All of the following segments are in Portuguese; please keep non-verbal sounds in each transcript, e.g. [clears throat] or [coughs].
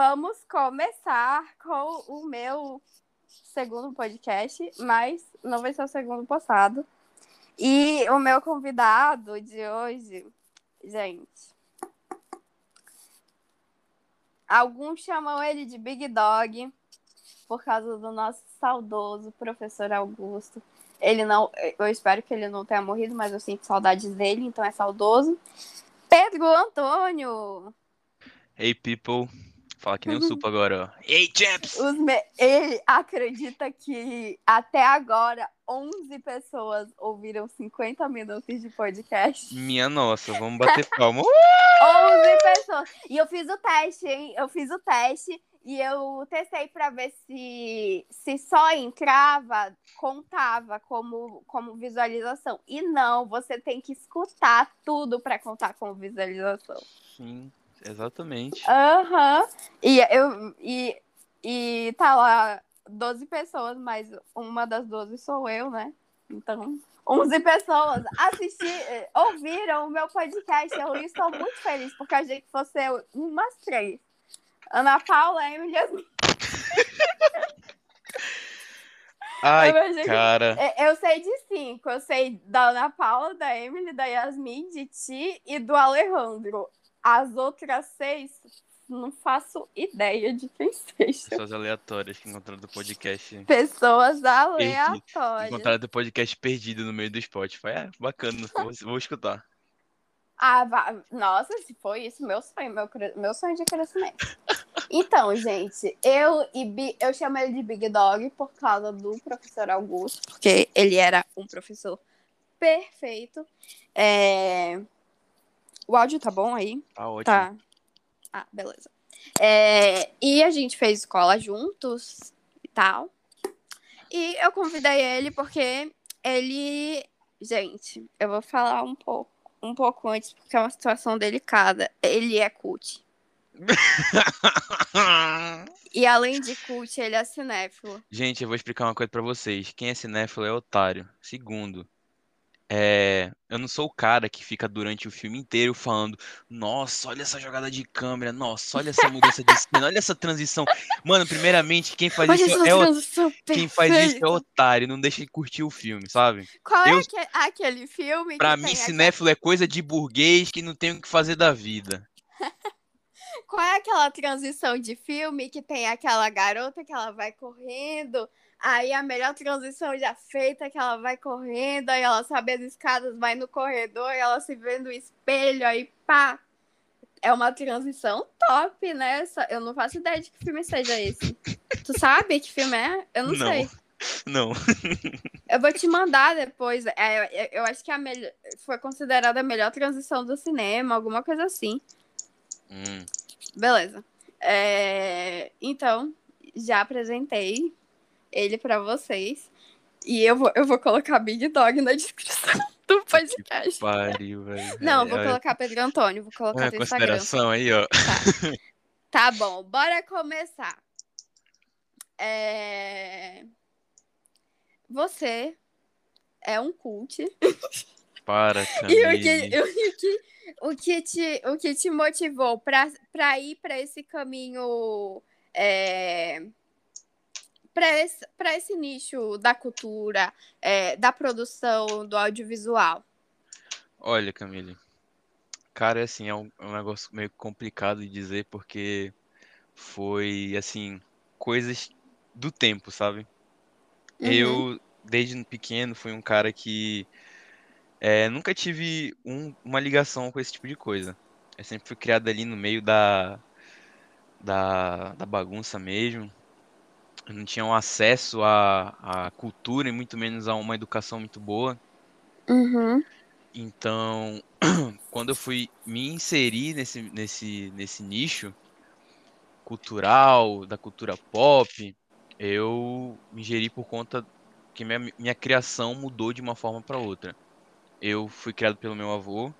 vamos começar com o meu segundo podcast, mas não vai ser o segundo postado. E o meu convidado de hoje, gente. Alguns chamam ele de Big Dog por causa do nosso saudoso professor Augusto. Ele não, eu espero que ele não tenha morrido, mas eu sinto saudades dele, então é saudoso. Pedro Antônio. Hey people, fala que nem o Supo agora, ó. Hey chaps! Os me- Ele acredita que até agora 11 pessoas ouviram 50 minutos de podcast. Minha nossa, vamos bater [laughs] palma. 11 pessoas. E eu fiz o teste, hein? Eu fiz o teste e eu testei para ver se, se só entrava, contava como, como visualização. E não, você tem que escutar tudo para contar como visualização. Sim, exatamente. Aham. E eu e, e tá lá 12 pessoas, mas uma das 12 sou eu, né? Então, 11 pessoas assistiram, ouviram o meu podcast. Eu estou muito feliz, porque a gente fosse umas três. Ana Paula, Emily Yasmin. [laughs] Ai, Eu cara. É, Eu sei de cinco. Eu sei da Ana Paula, da Emily, da Yasmin, de ti e do Alejandro. As outras seis, não faço ideia de quem seja. Pessoas aleatórias que encontraram do podcast. Pessoas aleatórias. Encontraram do podcast perdido no meio do Spotify. É, bacana. Vou, vou escutar. Ah, nossa, se foi isso, meu sonho, meu, meu sonho de crescimento. Então, gente, eu e Bi, eu chamo ele de Big Dog por causa do professor Augusto, porque ele era um professor perfeito. É, O áudio tá bom aí? Tá ótimo. Tá. Ah, beleza. É, E a gente fez escola juntos e tal. E eu convidei ele porque ele. Gente, eu vou falar um pouco, um pouco antes, porque é uma situação delicada. Ele é cult. [laughs] E além de cult, ele é cinéfilo. Gente, eu vou explicar uma coisa pra vocês. Quem é cinéfilo é otário. Segundo, é... eu não sou o cara que fica durante o filme inteiro falando: Nossa, olha essa jogada de câmera, nossa, olha essa mudança de cena, olha essa transição. Mano, primeiramente, quem faz Olha isso é o... quem faz isso é otário, não deixa ele curtir o filme, sabe? Qual é eu- aque- aquele filme Pra que mim, cinéfilo é coisa de burguês que não tem o que fazer da vida. [laughs] Qual é aquela transição de filme que tem aquela garota que ela vai correndo, aí a melhor transição já feita é que ela vai correndo, aí ela sobe as escadas, vai no corredor, ela se vê no espelho, aí pá. É uma transição top, né? Eu não faço ideia de que filme seja esse. Tu sabe que filme é? Eu não, Não. sei. Não. Eu vou te mandar depois. É, eu, eu acho que a melhor, foi considerada a melhor transição do cinema, alguma coisa assim. Hum, Beleza. É, Então, já apresentei ele pra vocês. E eu vou, eu vou colocar Big Dog na descrição [laughs] do podcast. pariu, velho. Não, É, vou é, colocar Pedro Antônio, vou é colocar Instagram. consideração aí, ó. [laughs] Tá bom, bora começar. É, Você é um cult. [laughs] Para, E o Camille. que, o que, o que, te, o que te motivou pra, pra ir pra esse caminho, é, pra, esse, pra esse nicho da cultura, é, da produção, do audiovisual? Olha, Camille. Cara, assim, é um, é um negócio meio complicado de dizer porque foi, assim, coisas do tempo, sabe? Uhum. Eu, desde pequeno, fui um cara que é, nunca tive um- uma ligação com esse tipo de coisa. Eu sempre fui criado ali no meio da, da, da bagunça mesmo. Não tinha um acesso à, à cultura e muito menos a uma educação muito boa. Uhum. Então, [clears throat] quando eu fui me inserir nesse, nesse, nesse nicho cultural, da cultura pop, eu me ingeri por conta que minha, minha criação mudou de uma forma para outra. Eu fui criado pelo meu avô,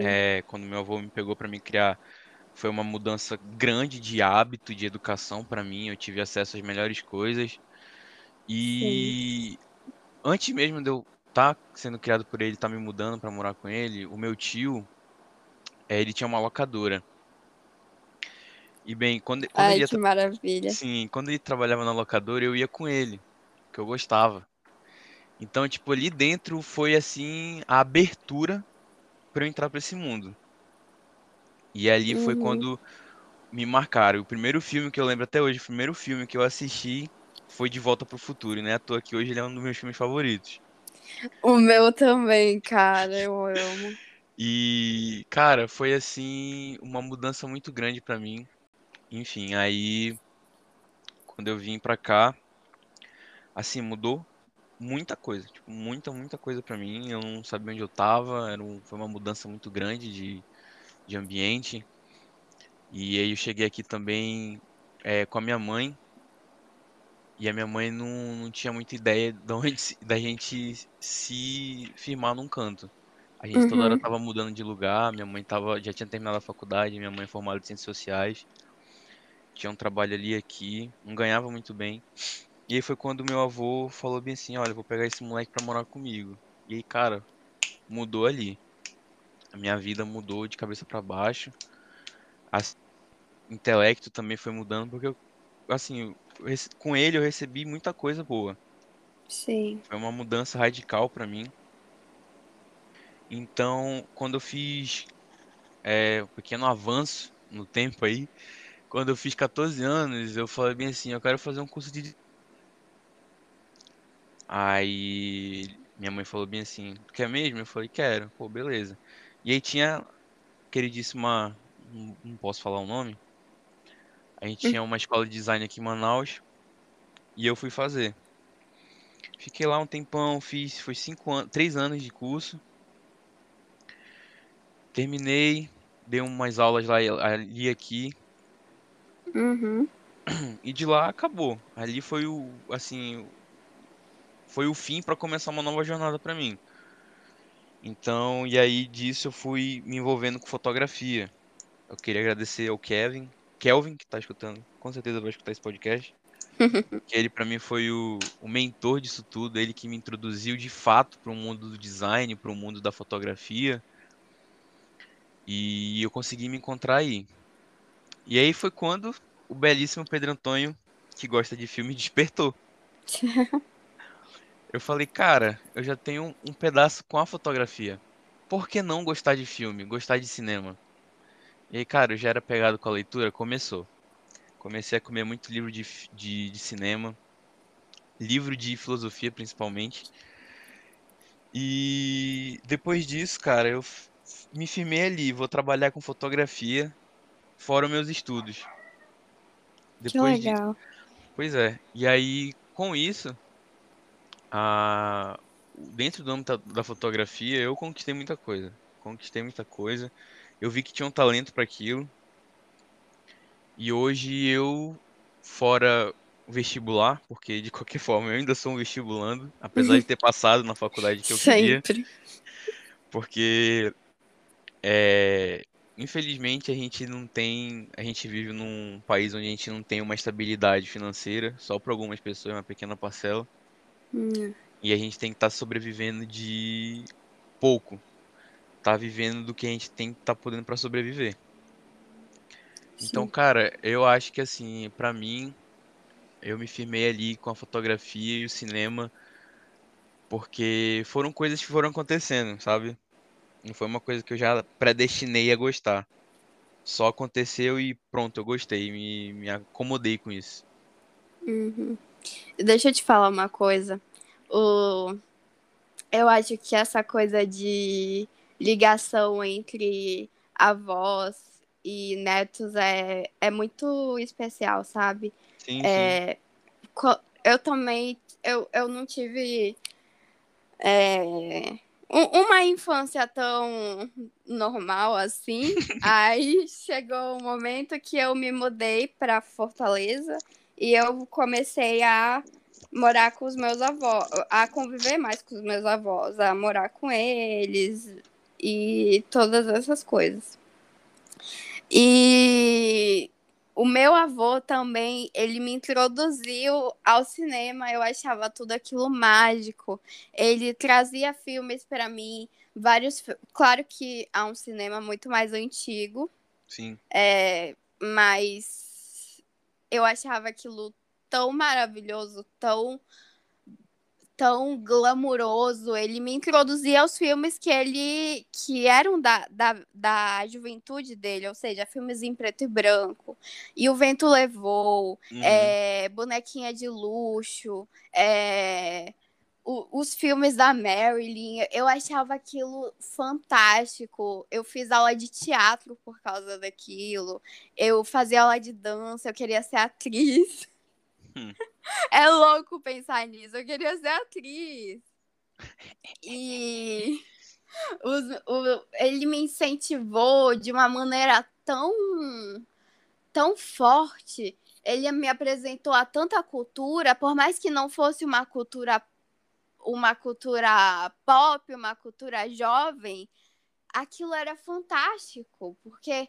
é, quando meu avô me pegou para me criar, foi uma mudança grande de hábito, de educação para mim. Eu tive acesso às melhores coisas. E antes mesmo de eu estar sendo criado por ele, estar me mudando para morar com ele, o meu tio, eh, ele tinha uma locadora. E bem, quando, quando Ai, ele que maravilha. sim, quando ele trabalhava na locadora, eu ia com ele, que eu gostava. Então, tipo, ali dentro foi assim a abertura pra eu entrar pra esse mundo. E ali foi Uhum. quando me marcaram. O primeiro filme que eu lembro até hoje, o primeiro filme que eu assisti foi De Volta pro Futuro, né? À toa que hoje ele é um dos meus filmes favoritos. O meu também, cara, eu amo. [laughs] E, cara, foi assim uma mudança muito grande pra mim. Enfim, aí quando eu vim pra cá, assim, mudou muita coisa, tipo, muita, muita coisa pra mim. Eu não sabia onde eu tava, era um- foi uma mudança muito grande de, de ambiente. E aí eu cheguei aqui também é, com a minha mãe. E a minha mãe não, não tinha muita ideia [laughs] de onde, da gente se firmar num canto. A gente toda hora Uhum. tava mudando de lugar, minha mãe tava, já tinha terminado a faculdade, minha mãe é formada em ciências sociais, tinha um trabalho ali aqui, não ganhava muito bem. E aí foi quando meu avô falou bem assim, olha, vou pegar esse moleque pra morar comigo. E aí, cara, mudou ali. A minha vida mudou de cabeça pra baixo. A intelecto também foi mudando, porque eu, assim, eu com ele eu recebi muita coisa boa. Sim. Foi uma mudança radical pra mim. Então, quando eu fiz é, um pequeno avanço no tempo aí, quando eu fiz 14 anos, eu falei bem assim, eu quero fazer um curso de... Aí minha mãe falou bem assim, quer mesmo? Eu falei, quero. Pô, beleza. E aí tinha, queridíssima, não, posso falar o nome, a gente Hum, tinha uma escola de design aqui em Manaus e eu fui fazer. Fiquei lá um tempão, fiz, foi cinco anos, três anos de curso. Terminei, dei umas aulas lá ali aqui Uhum. e de lá acabou. Ali foi o, assim, foi o fim pra começar uma nova jornada pra mim. Então, e aí disso eu fui me envolvendo com fotografia. Eu queria agradecer ao Kevin, Kelvin que tá escutando, com certeza vai escutar esse podcast. [laughs] Que ele pra mim foi o, o mentor disso tudo, ele que me introduziu de fato para o mundo do design, para o mundo da fotografia. E eu consegui me encontrar aí. E aí foi quando o belíssimo Pedro Antônio, que gosta de filme, [laughs] despertou. [laughs] Eu falei, cara, eu já tenho um, pedaço com a fotografia. Por que não gostar de filme, gostar de cinema? E aí, cara, eu já era pegado com a leitura, começou. Comecei a comer muito livro de, de, de cinema, livro de filosofia principalmente. E depois disso, cara, eu me firmei ali, vou trabalhar com fotografia, fora meus estudos. Que Depois de, legal. pois é. E aí, com isso, a dentro do âmbito da fotografia, eu conquistei muita coisa. Conquistei muita coisa. Eu vi que tinha um talento para aquilo. E hoje eu, fora vestibular, porque de [laughs] qualquer forma eu ainda sou um vestibulando, apesar de ter passado na faculdade que eu queria, Sempre. porque é, infelizmente a gente não tem, a gente vive num país onde a gente não tem uma estabilidade financeira, só para algumas pessoas, uma pequena parcela, Hum, e a gente tem que estar sobrevivendo de pouco, tá vivendo do que a gente tem que estar podendo para sobreviver. Então, sim. cara, eu acho que assim, pra mim Eu me firmei ali com a fotografia e o cinema, porque foram coisas que foram acontecendo, sabe? Não foi uma coisa que eu já predestinei a gostar. Só aconteceu e pronto, eu gostei, me, me acomodei com isso. Uhum. Deixa eu te falar uma coisa. O... Eu acho que essa coisa de ligação entre avós e netos é, é muito especial, sabe? Sim, sim. É, co- eu também, eu, eu não tive é, um- uma infância tão normal assim. [laughs] Aí chegou um momento que eu me mudei para Fortaleza e eu comecei a morar com os meus avós, a conviver mais com os meus avós, a morar com eles e todas essas coisas. E o meu avô também, ele me introduziu ao cinema, eu achava tudo aquilo mágico. Ele trazia filmes para mim, vários, claro que há um cinema muito mais antigo, Sim. é, mas eu achava aquilo tão maravilhoso, tão tão glamuroso. Ele me introduzia aos filmes que ele que eram da, da, da juventude dele, ou seja, filmes em preto e branco. E o Vento Levou, uhum. é, Bonequinha de Luxo, é, o, os filmes da Marilyn. Eu achava aquilo fantástico. Eu fiz aula de teatro por causa daquilo. Eu fazia aula de dança, eu queria ser atriz. Hum. [laughs] É louco pensar nisso. Eu queria ser atriz. E os, o, ele me incentivou de uma maneira tão, tão forte. Ele me apresentou a tanta cultura, por mais que não fosse uma cultura uma cultura pop, uma cultura jovem, aquilo era fantástico, porque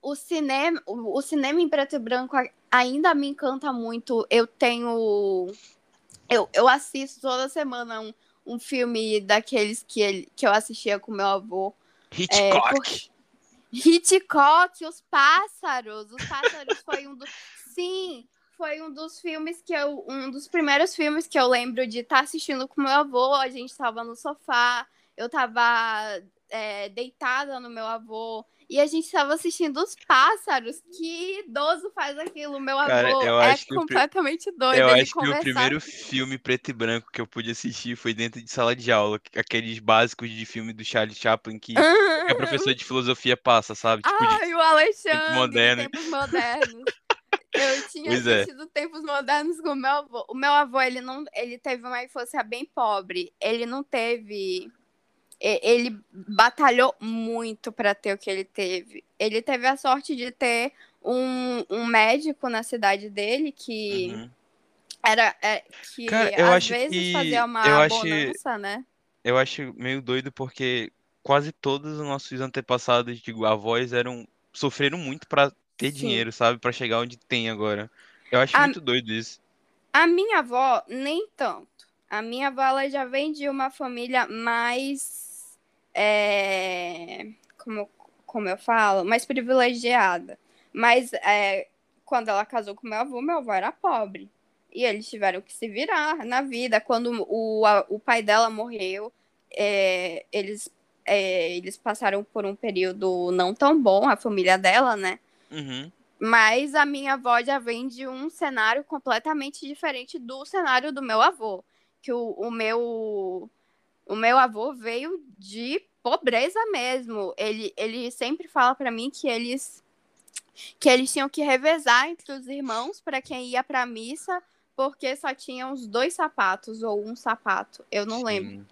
o cinema, o, o cinema em preto e branco ainda me encanta muito. Eu tenho. Eu, eu assisto toda semana um, um filme daqueles que, ele, que eu assistia com meu avô. Hitchcock. É, porque... Hitchcock, Os Pássaros. Os Pássaros foi um dos. Sim, foi um dos filmes que eu. Um dos primeiros filmes que eu lembro de estar tá assistindo com meu avô. A gente estava no sofá, eu estava é, deitada no meu avô e a gente estava assistindo os pássaros. Que idoso faz aquilo? Meu Cara, avô é completamente o, doido. Eu acho que o primeiro filme preto e branco que eu pude assistir foi dentro de sala de aula, aqueles básicos de filme do Charlie Chaplin que, que a professora de filosofia passa, sabe? Tipo, Ai, de, o Alexandre, moderno. tempos modernos. Eu tinha pois assistido é. Tempos Modernos com o meu avô. O meu avô, ele não, ele teve uma infância bem pobre. Ele não teve ele batalhou muito para ter o que ele teve. Ele teve a sorte de ter um, um médico na cidade dele que uhum. era é, que Cara, às vezes que, fazia uma eu bonança, acho, né? Eu acho meio doido porque quase todos os nossos antepassados, digo, avós eram sofreram muito para ter Sim. dinheiro, sabe, para chegar onde tem agora. Eu acho a, muito doido isso. A minha avó nem tanto. A minha avó ela já vem de uma família mais é, como, como eu falo, mais privilegiada. Mas é, quando ela casou com meu avô, meu avô era pobre. E eles tiveram que se virar na vida. Quando o, a, o pai dela morreu, é, eles, é, eles passaram por um período não tão bom, a família dela, né? Uhum. Mas a minha avó já vem de um cenário completamente diferente do cenário do meu avô. Que o, o meu o meu avô veio de pobreza mesmo. Ele, ele sempre fala para mim que eles que eles tinham que revezar entre os irmãos para quem ia para missa, porque só tinham os dois sapatos ou um sapato, eu não Sim. lembro.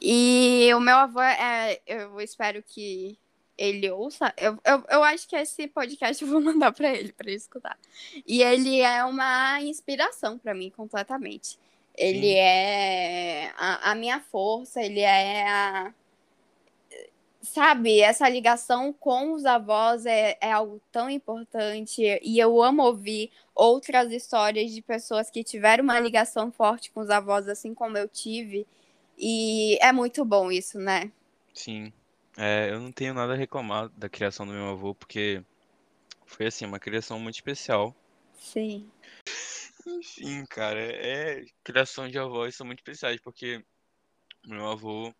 E o meu avô, é, eu espero que ele ouça. Eu, eu, eu acho que esse podcast eu vou [laughs] mandar para ele, para ele escutar. E ele é uma inspiração para mim completamente. Ele Sim. é a, a, minha força, ele é a. Sabe, essa ligação com os avós é, é algo tão importante e eu amo ouvir outras histórias de pessoas que tiveram uma ligação forte com os avós, assim como eu tive. E é muito bom isso, né? Sim. É, eu não tenho nada a reclamar da criação do meu avô, porque foi assim, uma criação muito especial. Sim. Enfim, cara, é, criação de avós são muito especiais, porque meu avô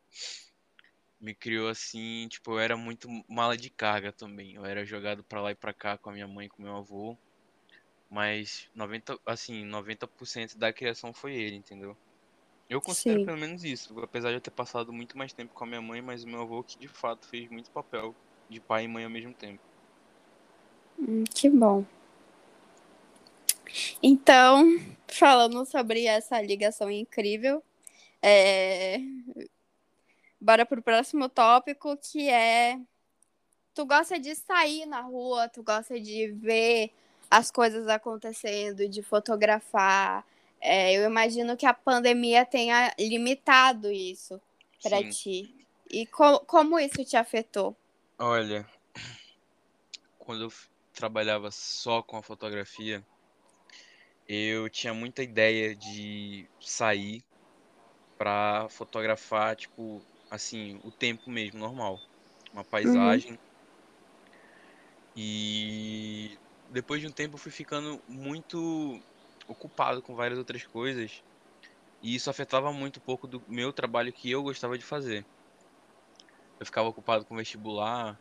me criou assim, tipo, eu era muito mala de carga também. Eu era jogado para lá e para cá com a minha mãe e com meu avô. Mas 90, assim, 90% da criação foi ele, entendeu? Eu considero Sim. pelo menos isso, apesar de eu ter passado muito mais tempo com a minha mãe, mas o meu avô que de fato fez muito papel de pai e mãe ao mesmo tempo. Hum, que bom. Então, falando sobre essa ligação incrível, é... bora pro próximo tópico, que é tu gosta de sair na rua, tu gosta de ver as coisas acontecendo, de fotografar. É, eu imagino que a pandemia tenha limitado isso para ti. E co como isso te afetou? Olha, quando eu trabalhava só com a fotografia, eu tinha muita ideia de sair pra fotografar, tipo, assim, o tempo mesmo, normal. Uma paisagem. Uhum. E depois de um tempo eu fui ficando muito ocupado com várias outras coisas e isso afetava muito um pouco do meu trabalho que eu gostava de fazer. Eu ficava ocupado com vestibular,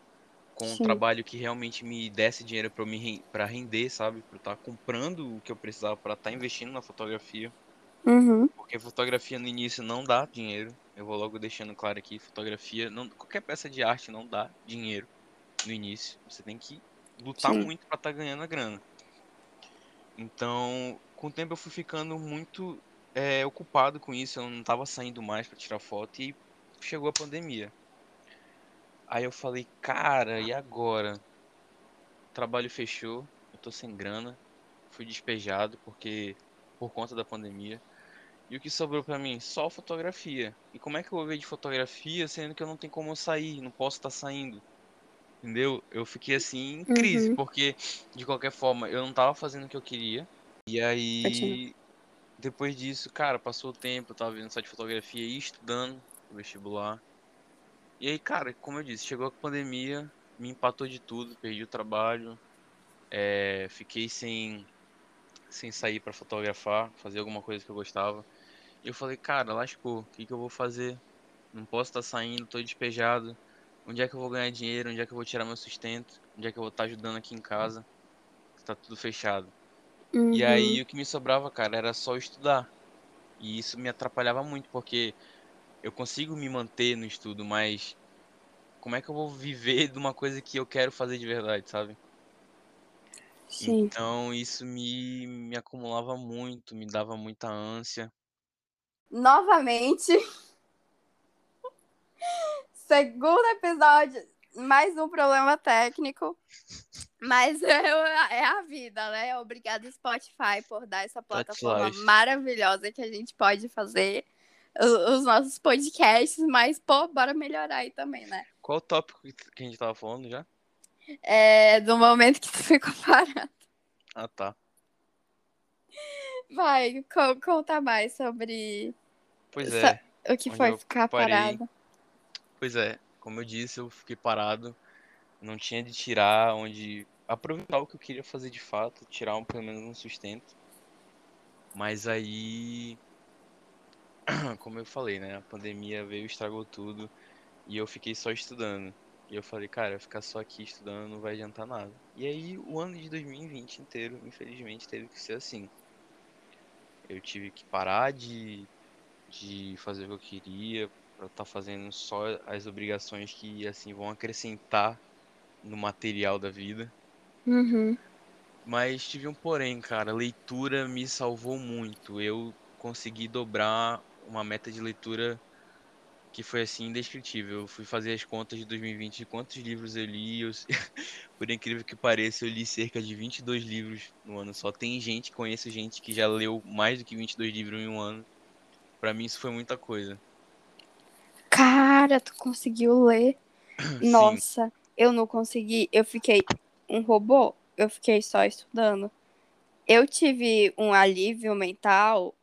com um Sim. trabalho que realmente me desse dinheiro para me para render, sabe? Para estar comprando o que eu precisava para estar investindo na fotografia. Uhum. Porque fotografia no início não dá dinheiro. Eu vou logo deixando claro aqui, fotografia, não, qualquer peça de arte não dá dinheiro no início. Você tem que lutar Sim. muito para estar ganhando a grana. Então, com o tempo eu fui ficando muito é, ocupado com isso, eu não tava saindo mais para tirar foto e chegou a pandemia. Aí eu falei, cara, e agora? O trabalho fechou, eu tô sem grana, fui despejado porque por conta da pandemia. E o que sobrou pra mim? Só fotografia. E como é que eu vou ver de fotografia sendo que eu não tenho como eu sair, não posso estar saindo? Entendeu? Eu fiquei assim em crise, Uhum. porque de qualquer forma eu não tava fazendo o que eu queria. E aí, Continua. depois disso, cara, passou o tempo, eu tava vendo só de fotografia e estudando vestibular. E aí, cara, como eu disse, chegou a pandemia, me empatou de tudo, perdi o trabalho, é, fiquei sem, sem sair pra fotografar, fazer alguma coisa que eu gostava. E eu falei, cara, lascou, o que que eu vou fazer? Não posso estar saindo, tô despejado. Onde é que eu vou ganhar dinheiro? Onde é que eu vou tirar meu sustento? Onde é que eu vou estar ajudando aqui em casa? Tá tudo fechado. E Uhum. aí o que me sobrava, cara, era só estudar. E isso me atrapalhava muito, porque eu consigo me manter no estudo, mas como é que eu vou viver de uma coisa que eu quero fazer de verdade, sabe? Sim. Então isso me, me acumulava muito, me dava muita ânsia. Novamente. [laughs] Segundo episódio. Mais um problema técnico. Mas [laughs] é, é a vida, né? Obrigada, Spotify, por dar essa plataforma life. maravilhosa que a gente pode fazer os nossos podcasts. Mas, pô, bora melhorar aí também, né? Qual o tópico que a gente tava falando já? É, do momento que tu ficou [laughs] parado. Ah, tá. Vai, co- conta mais sobre Pois é, o que foi ficar parei. parado. pois é. Como eu disse, eu fiquei parado. Não tinha de tirar onde. Aproveitar o que eu queria fazer de fato, tirar um, pelo menos um sustento. Mas aí. [clears throat] Como eu falei, né? A pandemia veio estragou tudo. E eu fiquei só estudando. E eu falei, cara, ficar só aqui estudando não vai adiantar nada. E aí o ano de 2020 inteiro, infelizmente, teve que ser assim. Eu tive que parar de, de fazer o que eu queria, pra estar fazendo só as obrigações que assim vão acrescentar no material da vida. Uhum. Mas tive um porém, cara, leitura me salvou muito. Eu consegui dobrar uma meta de leitura que foi assim indescritível. Eu fui fazer as contas de 2020 de quantos livros eu li. Eu... [laughs] Por incrível que pareça, eu li cerca de 22 livros no ano só. Tem gente, conheço gente que já leu mais do que 22 livros em um ano. Pra mim isso foi muita coisa. Cara, tu conseguiu ler. [clears throat] Sim, Nossa, eu não consegui. Eu fiquei um robô. Eu fiquei só estudando. Eu tive um alívio mental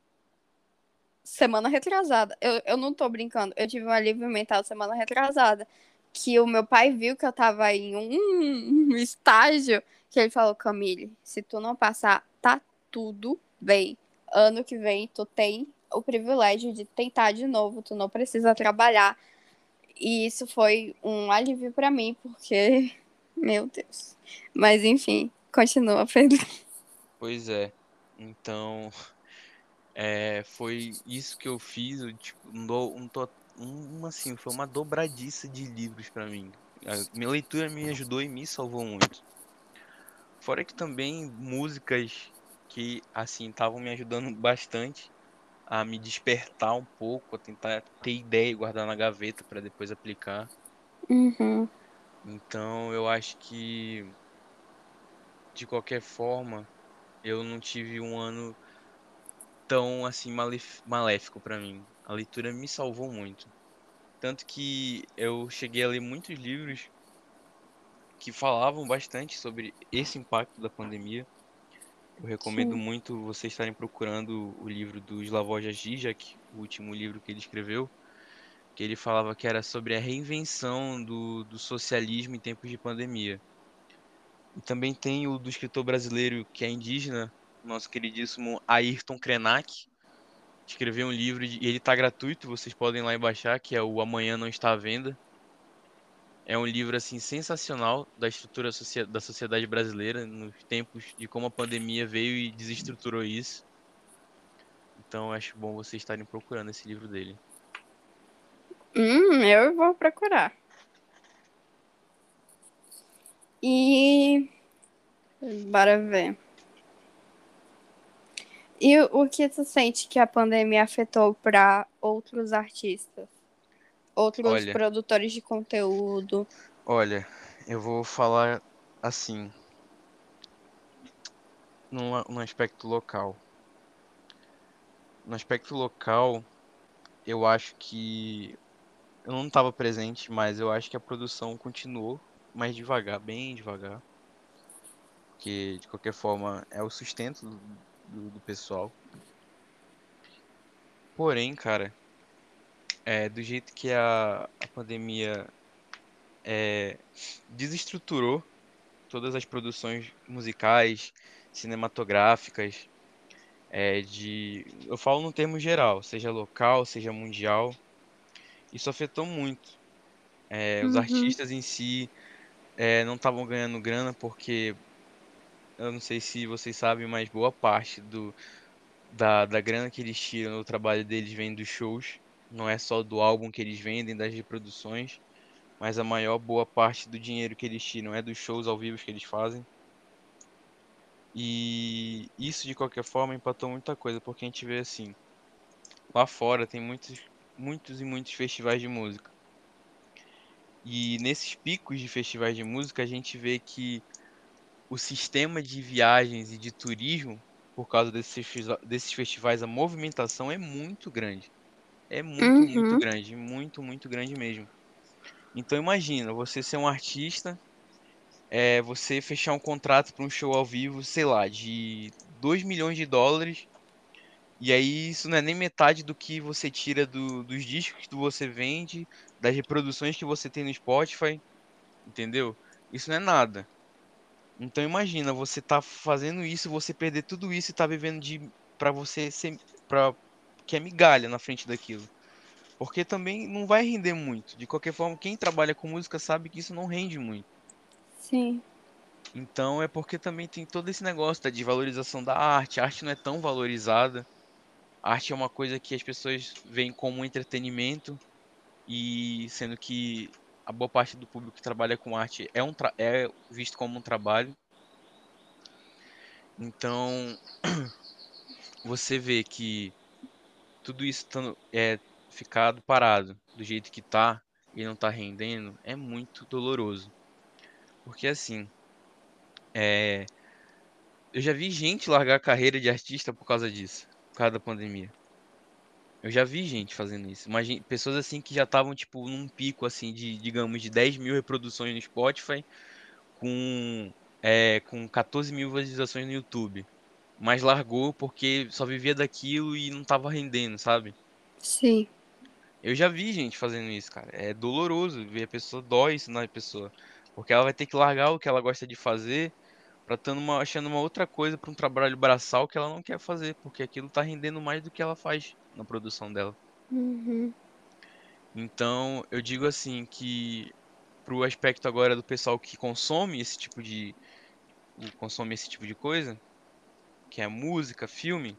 semana retrasada. Eu, eu não tô brincando. Eu tive um alívio mental semana retrasada. Que o meu pai viu que eu tava em um estágio que ele falou, Camille, se tu não passar, tá tudo bem. Ano que vem, tu tem o privilégio de tentar de novo, tu não precisa trabalhar. E isso foi um alívio pra mim, porque, [laughs] meu Deus. Mas enfim, continua, Pedro. pois é. Então, [laughs] é, foi isso que eu fiz. Eu, tipo, um, um, um, assim, foi uma dobradiça de livros pra mim. A minha leitura me ajudou e me salvou muito. Fora que também músicas que assim estavam me ajudando bastante a me despertar um pouco, a tentar ter ideia e guardar na gaveta para depois aplicar. Uhum. Então eu acho que de qualquer forma eu não tive um ano tão assim maléfico para mim. A leitura me salvou muito. Tanto que eu cheguei a ler muitos livros que falavam bastante sobre esse impacto da pandemia. Eu recomendo Sim. muito vocês estarem procurando o livro do Slavoj Žižek, o último livro que ele escreveu, que ele falava que era sobre a reinvenção do, do socialismo em tempos de pandemia. E também tem o do escritor brasileiro que é indígena, nosso queridíssimo Ayrton Krenak. Escreveu um livro e ele está gratuito, vocês podem ir lá e baixar, que é o Amanhã Não Está à Venda. É um livro assim sensacional da estrutura da sociedade brasileira nos tempos de como a pandemia veio e desestruturou isso. Então acho bom vocês estarem procurando esse livro dele. Hum, eu vou procurar. E. Bora ver. E o que tu sente que a pandemia afetou para outros artistas? Outros olha, produtores de conteúdo? Olha, eu vou falar assim. Num, num aspecto local. No aspecto local, eu acho que. Eu não estava presente, mas eu acho que a produção continuou mais devagar, bem devagar. Porque, de qualquer forma, é o sustento do, do, do pessoal. Porém, cara, é, do jeito que a, a pandemia é, desestruturou todas as produções musicais, cinematográficas, é, de, eu falo no termo geral, seja local, seja mundial, isso afetou muito. É, os uhum. artistas em si é, não estavam ganhando grana porque eu não sei se vocês sabem, mas boa parte do, da, da grana que eles tiram no trabalho deles vem dos shows. Não é só do álbum que eles vendem, das reproduções, mas a maior boa parte do dinheiro que eles tiram é dos shows ao vivo que eles fazem. E isso de qualquer forma empatou muita coisa, porque a gente vê assim, lá fora tem muitos, muitos e muitos festivais de música. E nesses picos de festivais de música, a gente vê que o sistema de viagens e de turismo, por causa desses, desses festivais, a movimentação é muito grande. É muito, uhum. muito grande. Muito, muito grande mesmo. Então imagina, você ser um artista, é, você fechar um contrato para um show ao vivo, sei lá, de 2 milhões de dólares e aí isso não é nem metade do que você tira do, dos discos que você vende, das reproduções que você tem no Spotify, entendeu? Isso não é nada. Então imagina, você tá fazendo isso, você perder tudo isso e tá vivendo de para você ser para que é migalha na frente daquilo. Porque também não vai render muito. De qualquer forma, quem trabalha com música sabe que isso não rende muito. Sim. Então é porque também tem todo esse negócio da desvalorização da arte. A arte não é tão valorizada arte é uma coisa que as pessoas veem como um entretenimento e sendo que a boa parte do público que trabalha com arte é, um é visto como um trabalho. Então, [clears throat] você vê que tudo isso tando, é ficado parado do jeito que tá e não tá rendendo é muito doloroso. Porque assim, é, eu já vi gente largar a carreira de artista por causa disso por causa da pandemia. Eu já vi gente fazendo isso. Imagina, pessoas assim que já estavam, tipo, num pico, assim, de, digamos, de 10 mil reproduções no Spotify, com, é, com 14 mil visualizações no YouTube. Mas largou porque só vivia daquilo e não tava rendendo, sabe? Sim. Eu já vi gente fazendo isso, cara. É doloroso ver a pessoa, dói isso na pessoa. Porque ela vai ter que largar o que ela gosta de fazer Pra estar uma, achando uma outra coisa para um trabalho braçal que ela não quer fazer, porque aquilo tá rendendo mais do que ela faz na produção dela. Uhum. Então, eu digo assim que pro aspecto agora do pessoal que consome esse tipo de consome esse tipo de coisa, que é música, filme,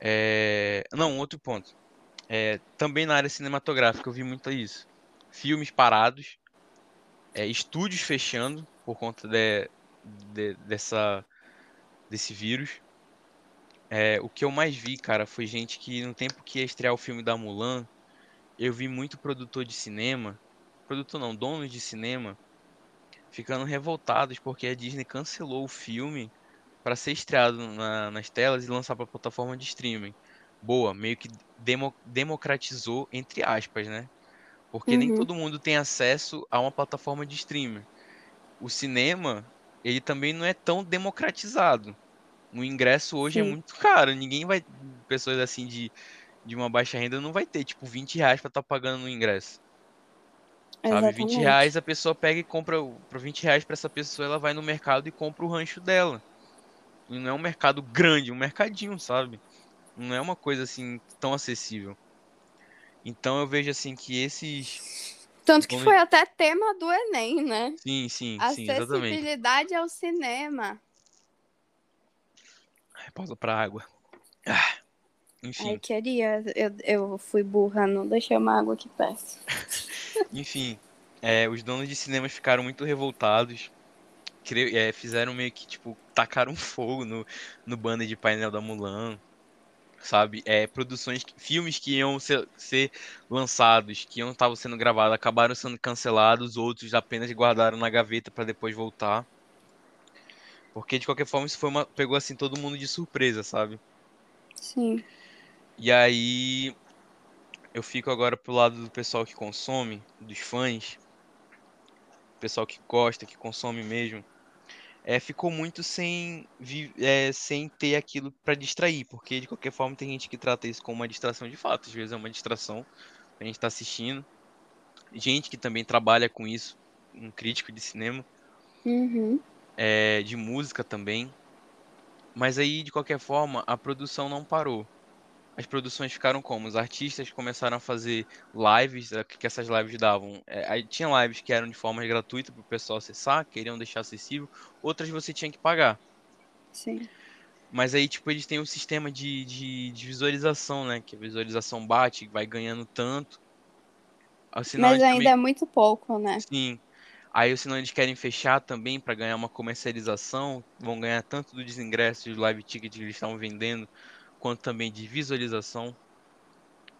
é... não, outro ponto. É, também na área cinematográfica eu vi muito isso. Filmes parados, é, estúdios fechando, por conta de, de, dessa desse vírus. É, o que eu mais vi, cara, foi gente que no tempo que ia estrear o filme da Mulan, eu vi muito produtor de cinema, produtor não, donos de cinema, ficando revoltados porque a Disney cancelou o filme para ser estreado na, nas telas e lançar para plataforma de streaming. Boa, meio que demo, democratizou entre aspas, né? Porque uhum. nem todo mundo tem acesso a uma plataforma de streaming o cinema, ele também não é tão democratizado. O ingresso hoje é Sim. é muito caro. Ninguém vai. Pessoas assim de, de uma baixa renda não vai ter, tipo, 20 reais pra estar tá pagando no ingresso. Sabe? 20 Exatamente. reais a pessoa pega e compra. Por 20 reais pra essa pessoa, ela vai no mercado e compra o rancho dela. E não é um mercado grande, um mercadinho, sabe? Não é uma coisa assim tão acessível. Então eu vejo assim que esses. Tanto que foi até tema do Enem, né? Sim, sim, sim, exatamente. Acessibilidade ao cinema. Ai, Pausa pra água. Ah, Ai, enfim, queria. Eu, eu fui burra, não deixei uma água aqui perto. [laughs] enfim. é, os donos de cinemas ficaram muito revoltados. É, fizeram meio que, tipo, tacaram [laughs] fogo no, no banner de painel da Mulan. Sabe? É, produções, filmes que iam ser, ser lançados, que iam estavam sendo gravados, acabaram sendo cancelados, outros apenas guardaram na gaveta pra depois voltar. Porque de qualquer forma isso foi uma, pegou assim todo mundo de surpresa, sabe? Sim. E aí eu fico agora pro lado do pessoal que consome, dos fãs, pessoal que gosta, que consome mesmo. É, ficou muito sem, é, sem ter aquilo pra distrair, porque de qualquer forma tem gente que trata isso como uma distração de fato, às vezes é uma distração, a gente tá assistindo. Gente que também trabalha com isso, um crítico de cinema, Uhum. é, de música também. Mas aí, de qualquer forma, a produção não parou. As produções ficaram como? Os artistas começaram a fazer lives, é, o que essas lives davam? É, tinha lives que eram de forma gratuita para o pessoal acessar, queriam deixar acessível, outras você tinha que pagar. Sim. Mas aí, tipo, eles têm um sistema de, de, de visualização, né? Que a visualização bate, vai ganhando tanto. Senão Mas ainda também- é muito pouco, né? Sim. Aí, senão eles querem fechar também para ganhar uma comercialização, vão ganhar tanto dos ingressos, dos live tickets que eles estavam vendendo, quanto também de visualização.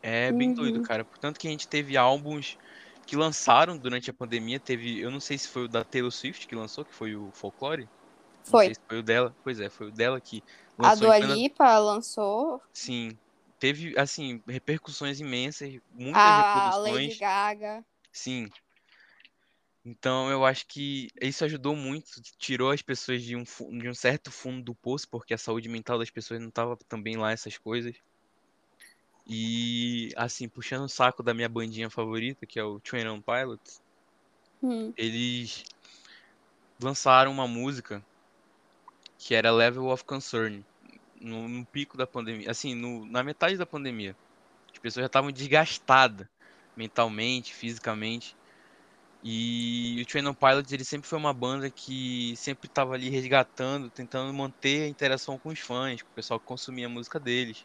É bem doido, Uhum. cara. Portanto que a gente teve álbuns que lançaram durante a pandemia, teve, eu não sei se foi o da Taylor Swift que lançou, que foi o Folklore. Não Foi. sei se foi o dela. Pois é, foi o dela que A lançou Dua em plena... Lipa lançou. Sim. Teve, assim, repercussões imensas, muitas A Lady reproduções. Gaga. Sim. Então eu acho que isso ajudou muito, tirou as pessoas de um, de um certo fundo do poço, porque a saúde mental das pessoas não estava também lá, essas coisas. E, assim, puxando o saco da minha bandinha favorita, que é o Train on Pilots, Hum. eles lançaram uma música que era Level of Concern, no, no pico da pandemia, assim, no, na metade da pandemia. As pessoas já estavam desgastadas mentalmente, fisicamente. E o Train on Pilots, ele sempre foi uma banda que sempre estava ali resgatando, tentando manter a interação com os fãs, com o pessoal que consumia a música deles.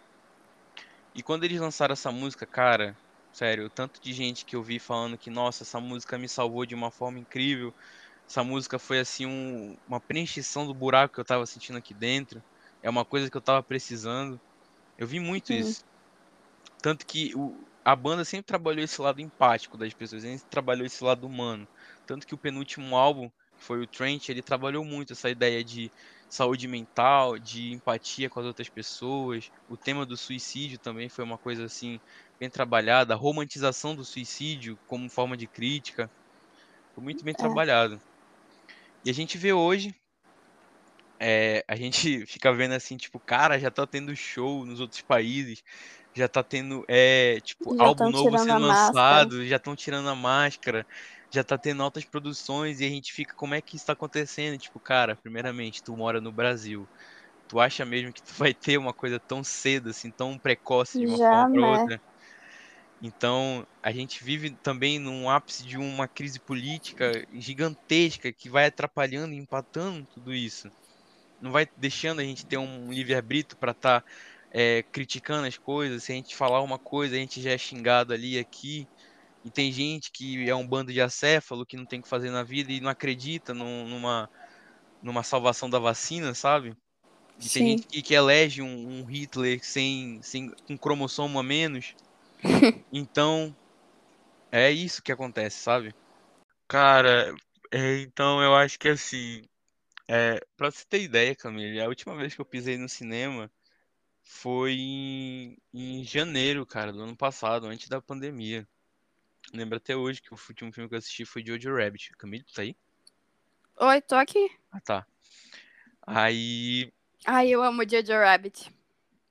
E quando eles lançaram essa música, cara, sério, o tanto de gente que eu vi falando que, nossa, essa música me salvou de uma forma incrível. Essa música foi assim um- uma preenchição do buraco que eu tava sentindo aqui dentro. É uma coisa que eu tava precisando. Eu vi muito Hum. isso. Tanto que o- a banda sempre trabalhou esse lado empático das pessoas, sempre trabalhou esse lado humano. Tanto que o penúltimo álbum, que foi o Trent, ele trabalhou muito essa ideia de saúde mental, de empatia com as outras pessoas. O tema do suicídio também foi uma coisa assim bem trabalhada, a romantização do suicídio como forma de crítica. Foi muito bem É. trabalhado. E a gente vê hoje, é, a gente [laughs] fica vendo assim, tipo, cara, já tá tendo show nos outros países, já tá tendo, é, tipo, Já álbum novo sendo lançado, já estão tirando a máscara, já tá tendo altas produções e a gente fica, como é que isso tá acontecendo? Tipo, cara, primeiramente, tu mora no Brasil. Tu acha mesmo que tu vai ter uma coisa tão cedo, assim, tão precoce de uma forma pra Jamais. outra? Então, a gente vive também num ápice de uma crise política gigantesca que vai atrapalhando e empatando tudo isso. Não vai deixando a gente ter um livre-arbítrio para estar criticando as coisas. Se a gente falar uma coisa, a gente já é xingado ali e aqui. E tem gente que é um bando de acéfalo que não tem o que fazer na vida e não acredita num- numa, numa salvação da vacina, sabe? E tem gente que, que elege um, um Hitler sem, sem um cromossomo a menos. [laughs] Então, é isso que acontece, sabe? Cara, é, então eu acho que assim, é, pra você ter ideia, Camille, a última vez que eu pisei no cinema foi em, em janeiro, cara, do ano passado, antes da pandemia. Lembro até hoje que o último filme que eu assisti foi Jojo Rabbit. Camille, tu tá aí? Oi, tô aqui. Ah, tá. Aí, Ai, eu amo Jojo Rabbit.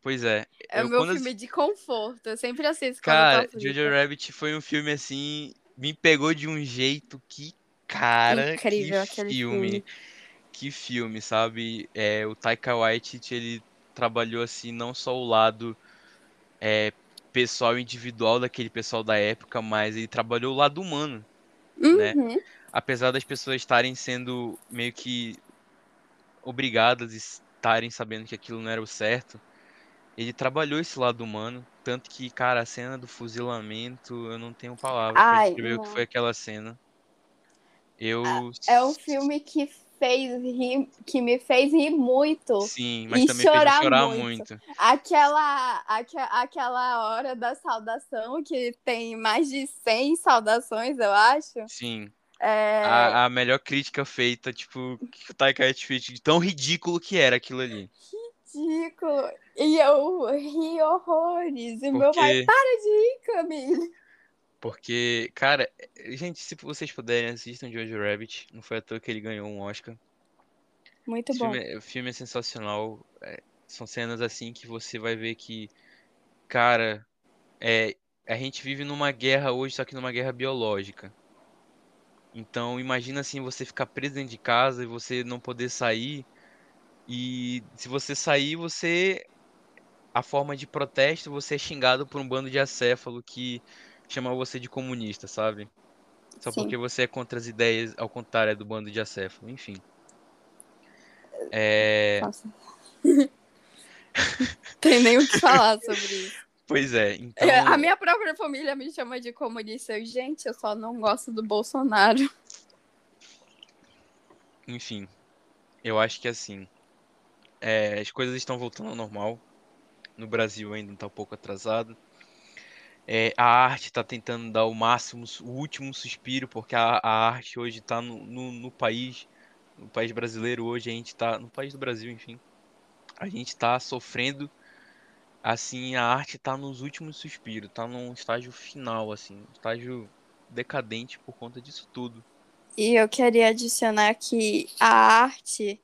pois é, É o meu filme de conforto. Eu sempre assisto Cara, Jojo. Rabbit foi um filme assim me pegou de um jeito que, cara, Incrível que aquele filme. filme. Que filme, sabe? É, o Taika Waititi, ele trabalhou assim não só o lado é, pessoal individual daquele pessoal da época, mas ele trabalhou o lado humano, né? Uhum. Apesar das pessoas estarem sendo meio que obrigadas e estarem sabendo que aquilo não era o certo, ele trabalhou esse lado humano, tanto que, cara, a cena do fuzilamento, eu não tenho palavras Ai, descrever o que foi aquela cena. Eu É um filme que fez rir, que me fez rir muito. Sim, mas E também chorar chorar muito. muito. Aquela, aque- aquela hora da saudação, que tem mais de 100 saudações, eu acho. Sim. É, A, a melhor crítica feita, tipo, que o Taika Waititi de tão ridículo que era aquilo ali. ridículo. E eu ri horrores. E meu pai, Porque, para de rir, Camille. Porque, cara, gente, se vocês puderem, assistam Jojo Rabbit. Não foi à toa que ele ganhou um Oscar. Muito Esse bom. filme, é- o filme é sensacional. é, são cenas assim que você vai ver que, cara, é, a gente vive numa guerra hoje, só que numa guerra biológica. Então, imagina assim você ficar preso dentro de casa e você não poder sair. E se você sair, você a forma de protesto, você é xingado por um bando de acéfalo que chama você de comunista, sabe? Só Sim. porque você é contra as ideias ao contrário do bando de acéfalo, enfim. É, Nossa. [laughs] Tem nem o que falar sobre isso. pois é, então A minha própria família me chama de comunista. Eu, gente, eu só não gosto do Bolsonaro. Enfim, eu acho que assim, é, as coisas estão voltando ao normal. No Brasil ainda está um pouco atrasado. É, a arte está tentando dar o máximo, o último suspiro, porque a, a arte hoje está no, no, no país, no país brasileiro hoje, a gente está, no país do Brasil, enfim, a gente está sofrendo, assim, a arte está nos últimos suspiros, está num estágio final, assim, estágio decadente por conta disso tudo. E eu queria adicionar que a arte,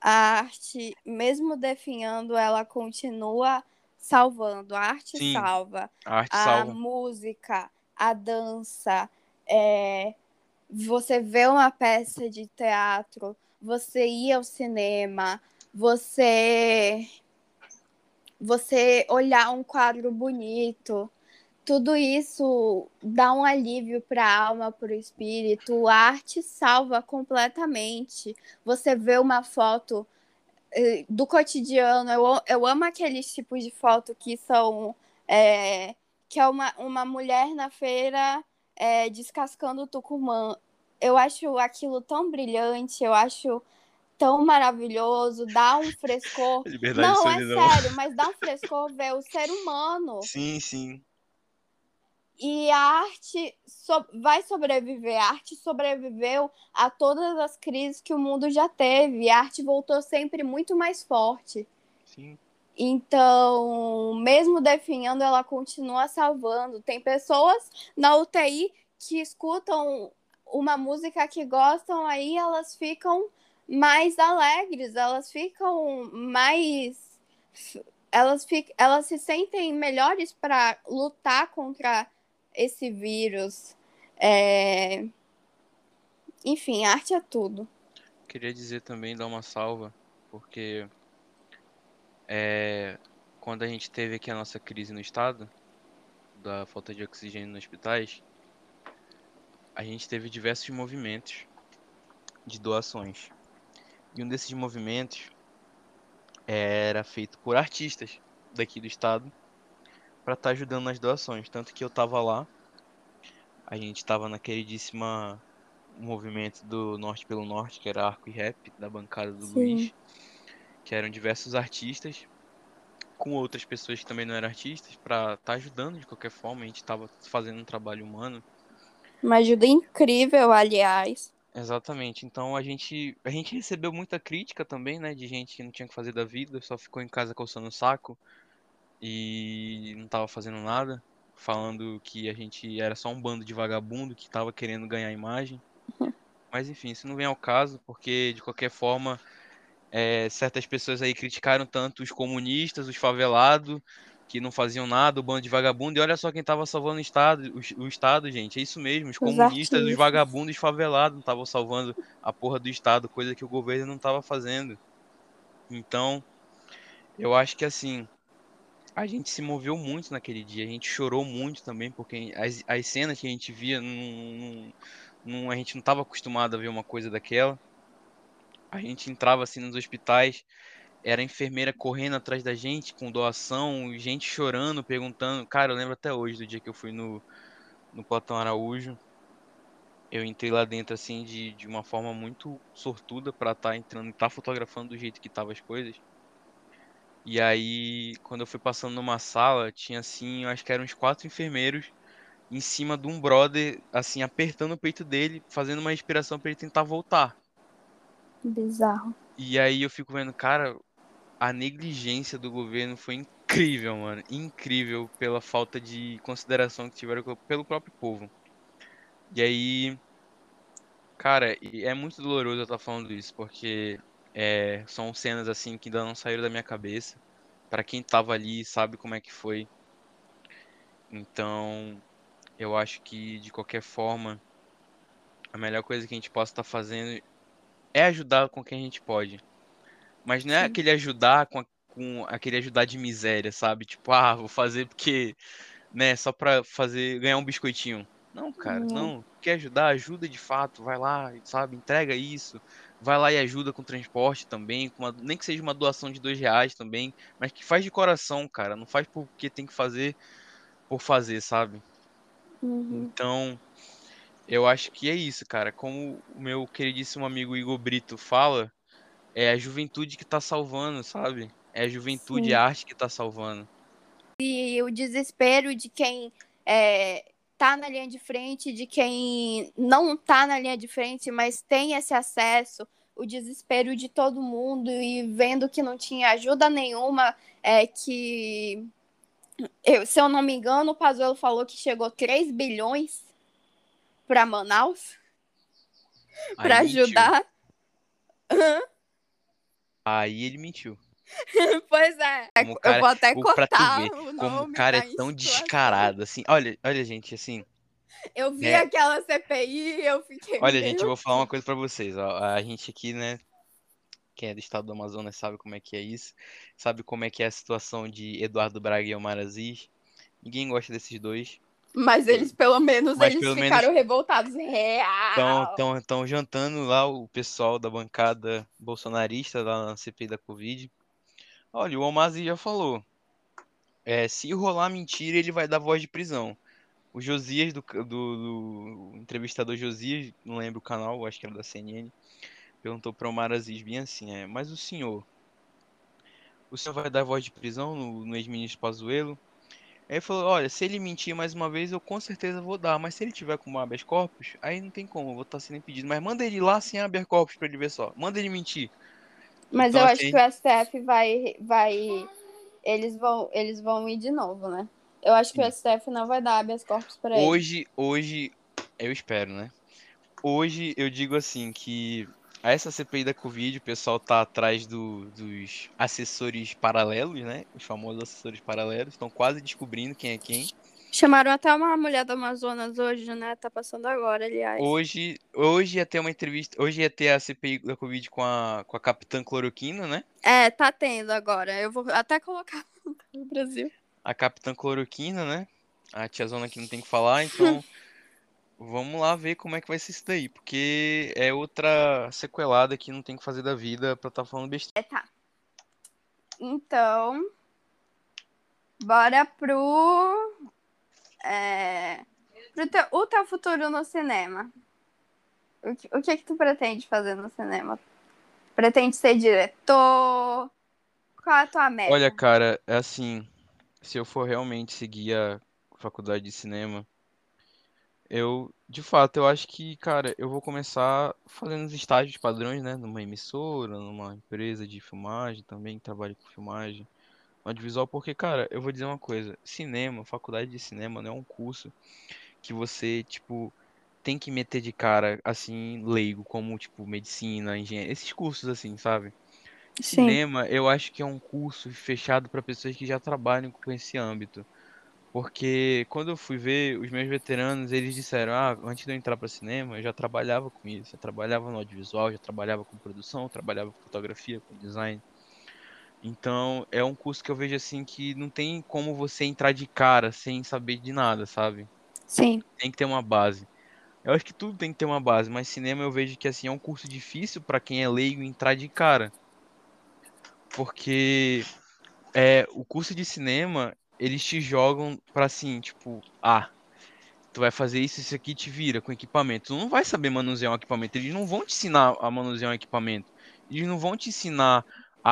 a arte, mesmo definhando, ela continua salvando. A arte Sim, salva. A arte A salva. música, a dança, é, você vê uma peça de teatro, você ir ao cinema, você você olhar um quadro bonito, tudo isso dá um alívio para a alma, para o espírito. A arte salva completamente. Você vê uma foto do cotidiano. Eu, eu amo aqueles tipos de foto que são é, que é uma, uma mulher na feira é, descascando tucumã. Eu acho aquilo tão brilhante, eu acho tão maravilhoso, dá um frescor. [laughs] Liberdade Não, é solidão. sério, mas dá um frescor ver o ser humano. Sim, sim. E a arte so- vai sobreviver. A arte sobreviveu a todas as crises que o mundo já teve. E a arte voltou sempre muito mais forte. Sim. Então, mesmo definhando, ela continua salvando. Tem pessoas na UTI que escutam uma música que gostam, aí elas ficam mais alegres, elas ficam mais. Elas, fic... elas se sentem melhores para lutar contra esse vírus. É... Enfim, arte é tudo. Queria dizer também, dar uma salva, porque é, quando a gente teve aqui a nossa crise no estado, da falta de oxigênio nos hospitais, a gente teve diversos movimentos de doações. E um desses movimentos era feito por artistas daqui do estado para estar ajudando nas doações. Tanto que eu tava lá, a gente tava na queridíssima movimento do Norte pelo Norte, que era Arco e Rap, da bancada do Sim. Luiz, que eram diversos artistas, com outras pessoas que também não eram artistas, para estar ajudando de qualquer forma. A gente tava fazendo um trabalho humano. Uma ajuda incrível, aliás. Exatamente. Então a gente a gente recebeu muita crítica também, né, de gente que não tinha o que fazer da vida, só ficou em casa coçando o saco e não tava fazendo nada, falando que a gente era só um bando de vagabundo que tava querendo ganhar imagem. [laughs] Mas enfim, isso não vem ao caso, porque de qualquer forma, é, certas pessoas aí criticaram tanto os comunistas, os favelados, que não faziam nada, o bando de vagabundo, e olha só quem tava salvando o Estado, o, o Estado, gente, é isso mesmo, os, Os comunistas, os vagabundos favelados não estavam salvando a porra do Estado, coisa que o governo não tava fazendo. Então, eu acho que assim, a gente se moveu muito naquele dia, a gente chorou muito também, porque as, as cenas que a gente via, a gente não estava acostumado a ver uma coisa daquela. A gente entrava assim nos hospitais, era enfermeira correndo atrás da gente com doação, gente chorando, perguntando. Cara, eu lembro até hoje do dia que eu fui no, no Platão Araújo. Eu entrei lá dentro assim de, de uma forma muito sortuda pra estar entrando e estar fotografando do jeito que tava as coisas. E aí, quando eu fui passando numa sala, tinha assim, eu acho que eram uns quatro enfermeiros em cima de um brother, assim, apertando o peito dele, fazendo uma respiração pra ele tentar voltar. Bizarro. E aí eu fico vendo, cara, a negligência do governo foi incrível, mano. Incrível pela falta de consideração que tiveram pelo próprio povo. E aí, cara, é muito doloroso eu estar falando isso, porque é, são cenas assim que ainda não saíram da minha cabeça. Pra quem tava ali, sabe como é que foi. Então, eu acho que de qualquer forma, a melhor coisa que a gente possa estar fazendo é ajudar com quem a gente pode. Mas não é Sim. aquele ajudar com, a- com aquele ajudar de miséria, sabe? Tipo, ah, vou fazer porque, né, só pra fazer, ganhar um biscoitinho. Não, cara, Não. não. Quer ajudar? Ajuda de fato. Vai lá, sabe? Entrega isso. Vai lá e ajuda com transporte também. Com uma- nem que seja uma doação de dois reais também. Mas que faz de coração, cara. Não faz porque tem que fazer por fazer, sabe? Uhum. Então, eu acho que é isso, cara. Como o meu queridíssimo amigo Igor Brito fala, é a juventude que tá salvando, sabe? É a juventude, Sim. a arte que tá salvando. E o desespero de quem é, tá na linha de frente, de quem não tá na linha de frente, mas tem esse acesso, o desespero de todo mundo e vendo que não tinha ajuda nenhuma, é que eu, se eu não me engano, o Pazuello falou que chegou 3 bilhões para Manaus para ajudar. Aí ele mentiu. [laughs] pois é, Como o cara- eu vou até o- pra tu cortar ver o. Como o cara é tão descarado, assim. Olha, olha, gente, assim. Eu vi É. aquela CPI e eu fiquei. Olha, gente, eu vou falar uma coisa pra vocês. Ó, a gente aqui, né? Quem é do estado do Amazonas sabe como é que é isso. Sabe como é que é a situação de Eduardo Braga e Omar Aziz. Ninguém gosta desses dois. Mas eles, pelo menos, Mas eles pelo ficaram revoltados. Real! Estão tão, tão jantando lá o pessoal da bancada bolsonarista lá na CPI da Covid. Olha, o Omar Aziz já falou. É, se rolar mentira, ele vai dar voz de prisão. O Josias, do, do, do entrevistador Josias, não lembro o canal, acho que era da CNN, perguntou para o Omar Aziz bem assim, é, mas o senhor, o senhor vai dar voz de prisão no, no ex-ministro Pazuello? Aí ele falou, olha, se ele mentir mais uma vez, eu com certeza vou dar, mas se ele tiver com habeas corpus, aí não tem como, eu vou estar sendo impedido. Mas manda ele lá sem habeas corpus pra ele ver só, manda ele mentir. Mas Então, eu assim- acho que o STF vai. vai eles, vão, eles vão ir de novo, né? Eu acho que o STF não vai dar habeas corpus pra ele. Hoje, hoje, eu espero, né? Hoje eu digo assim que essa CPI da Covid, o pessoal tá atrás do- dos assessores paralelos, né? Os famosos assessores paralelos, estão quase descobrindo quem é quem. Chamaram até uma mulher do Amazonas hoje, né? Tá passando agora, aliás. Hoje, hoje ia ter uma entrevista, hoje ia ter a CPI da Covid com a, com a Capitã Cloroquina, né? É, tá tendo agora. Eu vou até colocar [laughs] no Brasil. A Capitã Cloroquina, né? A tiazona aqui não tem o que falar, então [laughs] vamos lá ver como é que vai ser isso daí, porque é outra sequelada que não tem o que fazer da vida pra estar falando besteira. É, tá. Então. Bora pro. É, teu, o teu futuro no cinema. O que, o que que tu pretende fazer no cinema? Pretende ser diretor? Qual é a tua meta? Olha, cara, é assim, se eu for realmente seguir a faculdade de cinema, eu, de fato, eu acho que, cara, eu vou começar fazendo os estágios padrões, né, numa emissora, numa empresa de filmagem também, que trabalha com filmagem, audiovisual, porque, cara, eu vou dizer uma coisa, cinema, faculdade de cinema não é um curso que você, tipo, tem que meter de cara, assim, leigo, como, tipo, medicina, engenharia, esses cursos, assim, sabe? Sim. Cinema, eu acho que é um curso fechado para pessoas que já trabalham com esse âmbito. Porque quando eu fui ver, os meus veteranos, eles disseram, ah, antes de eu entrar para cinema, eu já trabalhava com isso, eu trabalhava no audiovisual, já trabalhava com produção, trabalhava com fotografia, com design. Então, é um curso que eu vejo assim que não tem como você entrar de cara sem saber de nada, sabe? Sim. Tem que ter uma base. Eu acho que tudo tem que ter uma base, mas cinema eu vejo que assim é um curso difícil para quem é leigo entrar de cara. Porque é, o curso de cinema, eles te jogam pra assim, tipo, ah, tu vai fazer isso, isso aqui te vira com equipamento. Tu não vai saber manusear um equipamento. Eles não vão te ensinar a manusear um equipamento. Eles não vão te ensinar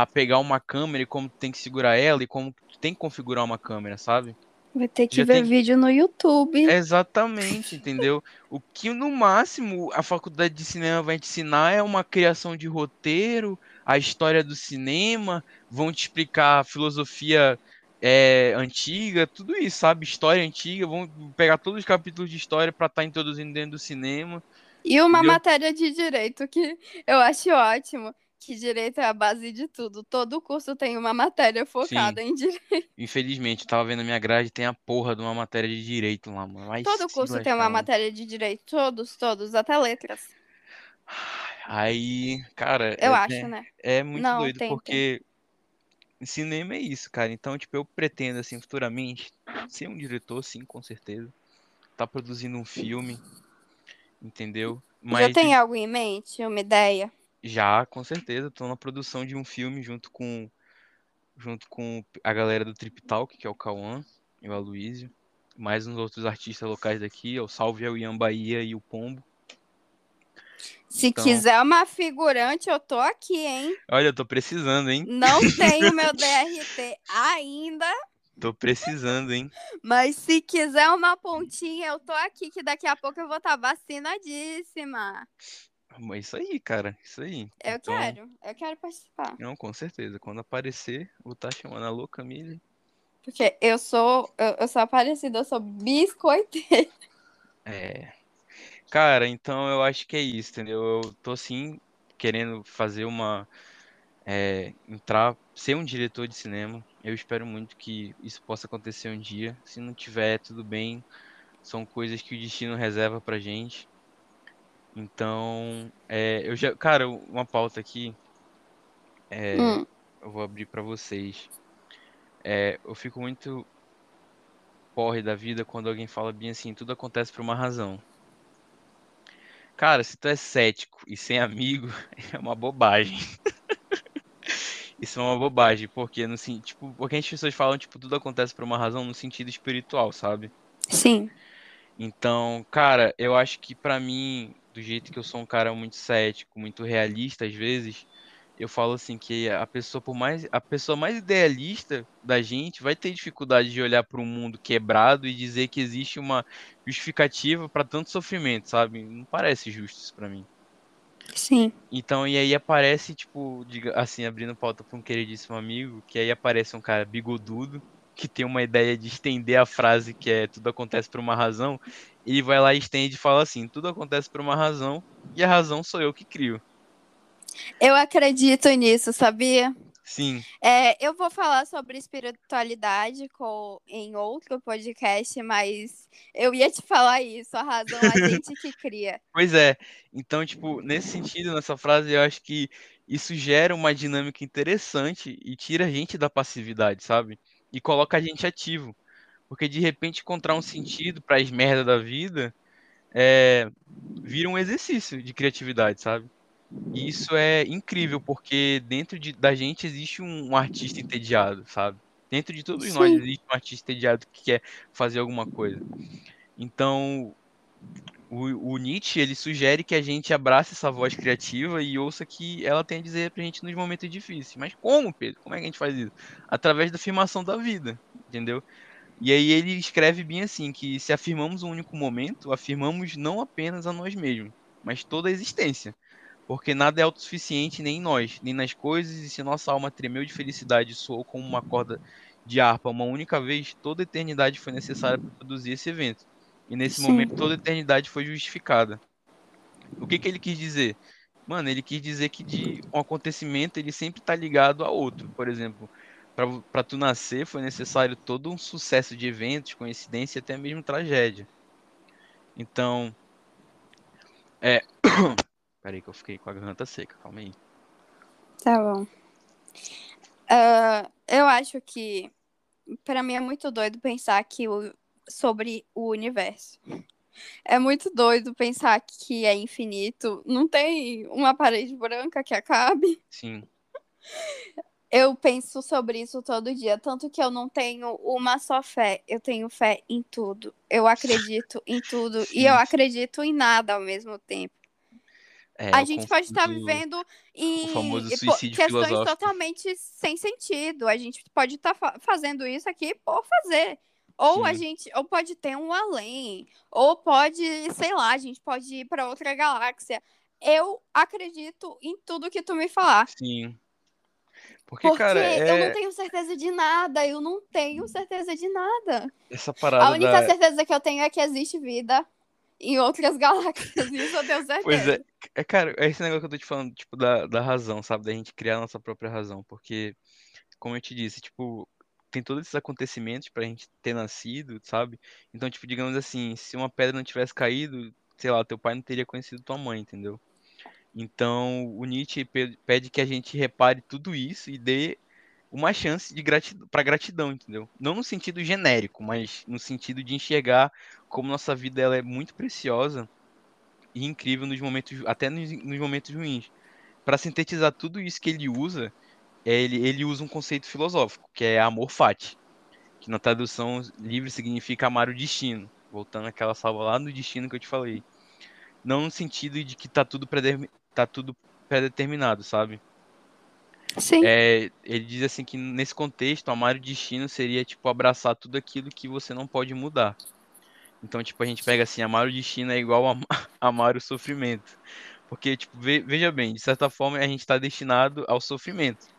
a pegar uma câmera e como tu tem que segurar ela e como tu tem que configurar uma câmera, sabe? Vai ter que Já ver tem- vídeo no YouTube. Exatamente, [laughs] entendeu? O que no máximo a faculdade de cinema vai te ensinar é uma criação de roteiro, a história do cinema, vão te explicar a filosofia é, antiga, tudo isso, sabe? História antiga, vão pegar todos os capítulos de história para estar introduzindo dentro do cinema. E uma Entendeu? matéria de direito que eu acho ótimo. Que direito é a base de tudo. Todo curso tem uma matéria focada em [laughs] direito. Infelizmente, eu tava vendo a minha grade, tem a porra de uma matéria de direito lá, mano. Vai Todo curso tem uma matéria de direito. Todos, todos, até letras. Aí, cara, Eu é, acho, é- né? é muito Não, doido, tem, tem. porque cinema é isso, cara. Então, tipo, eu pretendo, assim, futuramente, ser um diretor, sim, com certeza. Tá produzindo um filme, entendeu? Já Mas tem algo em mente? Uma ideia? Já, com certeza, tô na produção de um filme junto com junto com a galera do Trip Talk, que é o Cauã e o Aloysio, mais uns outros artistas locais daqui, é o Salve é o Ian Bahia e o Pombo. Se Então- quiser uma figurante, eu tô aqui, hein? Olha, eu tô precisando, hein? Não [laughs] tenho meu DRT ainda, Tô precisando, hein? mas se quiser uma pontinha, eu tô aqui, que daqui a pouco eu vou estar vacinadíssima. É isso aí, cara, isso aí. Eu Então, quero, eu quero participar. Não, com certeza. Quando aparecer, vou estar chamando a louca Camille. Porque eu sou, eu, eu sou parecida, eu sou biscoiteira. É. Cara, então eu acho que é isso, entendeu? Eu tô sim querendo fazer uma. é, entrar, ser um diretor de cinema. Eu espero muito que isso possa acontecer um dia. Se não tiver, tudo bem. São coisas que o destino reserva pra gente. Então, é, eu já. Cara, uma pauta aqui. É, Hum, eu vou abrir pra vocês. É, eu fico muito porre da vida quando alguém fala bem assim, tudo acontece por uma razão. Cara, se tu é cético e sem amigo, [laughs] é uma bobagem. [laughs] Isso é uma bobagem, porque no tipo, porque as pessoas falam, tipo, tudo acontece por uma razão no sentido espiritual, sabe? sim, Então, cara, eu acho que pra mim, do jeito que eu sou um cara muito cético, muito realista às vezes, eu falo assim que a pessoa por mais a pessoa mais idealista da gente vai ter dificuldade de olhar para um mundo quebrado e dizer que existe uma justificativa pra tanto sofrimento, sabe? Não parece justo isso pra mim. sim, Então, e aí aparece, tipo, diga- assim, abrindo pauta pra um queridíssimo amigo, que aí aparece um cara bigodudo, que tem uma ideia de estender a frase que é tudo acontece por uma razão, ele vai lá e estende e fala assim, tudo acontece por uma razão, e a razão sou eu que crio. eu acredito nisso, sabia? Sim, É, eu vou falar sobre espiritualidade com, em outro podcast, mas eu ia te falar isso, a razão é a [laughs] gente que cria. pois é. Então, tipo, nesse sentido, nessa frase, eu acho que isso gera uma dinâmica interessante e tira a gente da passividade, sabe? E coloca a gente ativo. Porque de repente encontrar um sentido para as merdas da vida é, vira um exercício de criatividade, sabe? E isso é incrível, porque dentro de- da gente existe um, um artista entediado, sabe? Dentro de todos nós Sim. existe um artista entediado que quer fazer alguma coisa. Então, o, o Nietzsche, ele sugere que a gente abrace essa voz criativa e ouça que ela tem a dizer pra gente nos momentos difíceis. Mas como, Pedro? Como é que a gente faz isso? Através da afirmação da vida, entendeu? E aí ele escreve bem assim, que se afirmamos um único momento, afirmamos não apenas a nós mesmos, mas toda a existência. Porque nada é autossuficiente nem em nós, nem nas coisas, e se nossa alma tremeu de felicidade e soou como uma corda de harpa uma única vez, toda a eternidade foi necessária para produzir esse evento. E nesse Sim. momento toda a eternidade foi justificada. O que, que ele quis dizer? Mano, ele quis dizer que de um acontecimento ele sempre tá ligado a outro. Por exemplo, para tu nascer foi necessário todo um sucesso de eventos, coincidência e até mesmo tragédia. Então, é. [coughs] Peraí que eu fiquei com a garganta seca, calma aí. Tá bom. Uh, eu acho que para mim é muito doido pensar que o, sobre o universo. É muito doido pensar que é infinito. Não tem uma parede branca que acabe. Sim. Eu penso sobre isso todo dia, tanto que eu não tenho uma só fé, eu tenho fé em tudo. Eu acredito em tudo Sim. e eu acredito em nada ao mesmo tempo. É, a gente pode estar vivendo em questões filosófico. totalmente sem sentido. A gente pode estar fa fazendo isso aqui por fazer. Ou Sim. a gente, ou pode ter um além, ou pode, sei lá, a gente pode ir para outra galáxia. Eu acredito em tudo que tu me falar. Sim. Porque, Porque cara, é... eu não tenho certeza de nada, eu não tenho certeza de nada. Essa parada. A única da... certeza que eu tenho é que existe vida em outras [laughs] galáxias, isso eu tenho certeza. Pois é, é, cara, é esse negócio que eu tô te falando, tipo, da, da razão, sabe? Da gente criar a nossa própria razão. Porque, como eu te disse, tipo, tem todos esses acontecimentos pra gente ter nascido, sabe? Então, tipo, digamos assim, se uma pedra não tivesse caído, sei lá, teu pai não teria conhecido tua mãe, entendeu? Então, o Nietzsche pede que a gente repare tudo isso e dê uma chance de gratidão, para gratidão, entendeu? Não no sentido genérico, mas no sentido de enxergar como nossa vida ela é muito preciosa e incrível nos momentos, até nos, nos momentos ruins. Para sintetizar tudo isso que ele usa, ele, ele usa um conceito filosófico, que é amor fati, que na tradução livre significa amar o destino, voltando àquela salva lá no destino que eu te falei. Não no sentido de que tá tudo, tá tudo predeterminado, sabe? Sim. É, ele diz assim que nesse contexto, amar o destino seria tipo abraçar tudo aquilo que você não pode mudar. Então, tipo, a gente pega assim, amar o destino é igual a [laughs] amar o sofrimento. Porque, tipo, veja bem, de certa forma a gente está destinado ao sofrimento.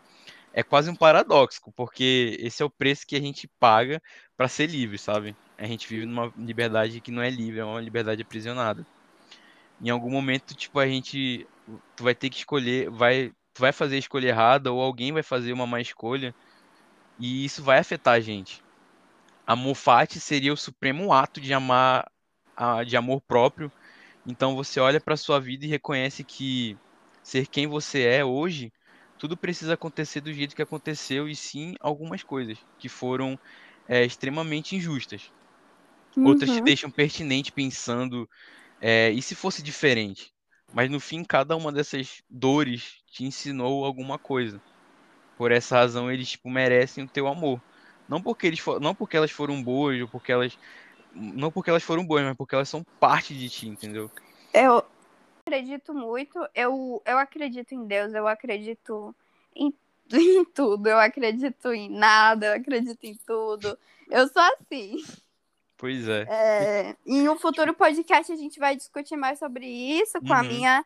É quase um paradoxo, porque esse é o preço que a gente paga para ser livre, sabe? A gente vive numa liberdade que não é livre, é uma liberdade aprisionada. Em algum momento, tipo, a gente tu vai ter que escolher, vai tu vai fazer a escolha errada ou alguém vai fazer uma má escolha e isso vai afetar a gente. Amor fati seria o supremo ato de amar, de amor próprio. Então você olha para sua vida e reconhece que ser quem você é hoje, tudo precisa acontecer do jeito que aconteceu e sim algumas coisas que foram é, extremamente injustas. Uhum. Outras te deixam pertinente pensando é, e se fosse diferente. Mas no fim, cada uma dessas dores te ensinou alguma coisa. Por essa razão, eles tipo, merecem o teu amor. Não porque, eles for... não porque elas foram boas, ou porque elas. Não porque elas foram boas, mas porque elas são parte de ti, entendeu? Eu acredito muito, eu, eu acredito em Deus, eu acredito em, [laughs] em tudo, eu acredito em nada, eu acredito em tudo. Eu sou assim. Pois é. é. Em um futuro podcast a gente vai discutir mais sobre isso com uhum. a minha.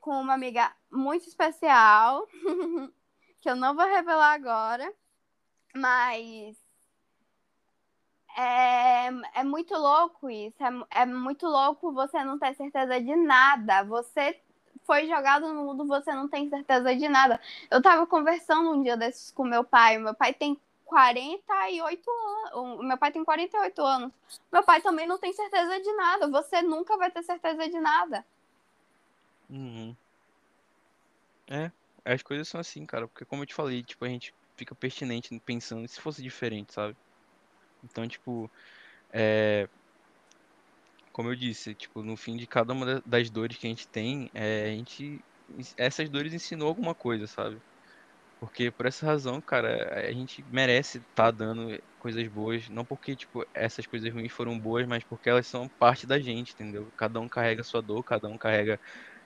com uma amiga muito especial, [laughs] que eu não vou revelar agora, mas. É, é muito louco isso. É, é muito louco você não ter certeza de nada. Você foi jogado no mundo, você não tem certeza de nada. Eu tava conversando um dia desses com meu pai. Meu pai tem 48 anos. Meu pai tem 48 anos. Meu pai também não tem certeza de nada. Você nunca vai ter certeza de nada. Uhum. É, as coisas são assim, cara. Porque como eu te falei, tipo, a gente fica pertinente pensando se fosse diferente, sabe? Então, tipo, é... Como eu disse, tipo, no fim de cada uma das dores que a gente tem, é, a gente... Essas dores ensinou alguma coisa, sabe? Porque por essa razão, cara, a gente merece estar tá dando coisas boas, não porque tipo essas coisas ruins foram boas, mas porque elas são parte da gente, entendeu? Cada um carrega sua dor, cada um carrega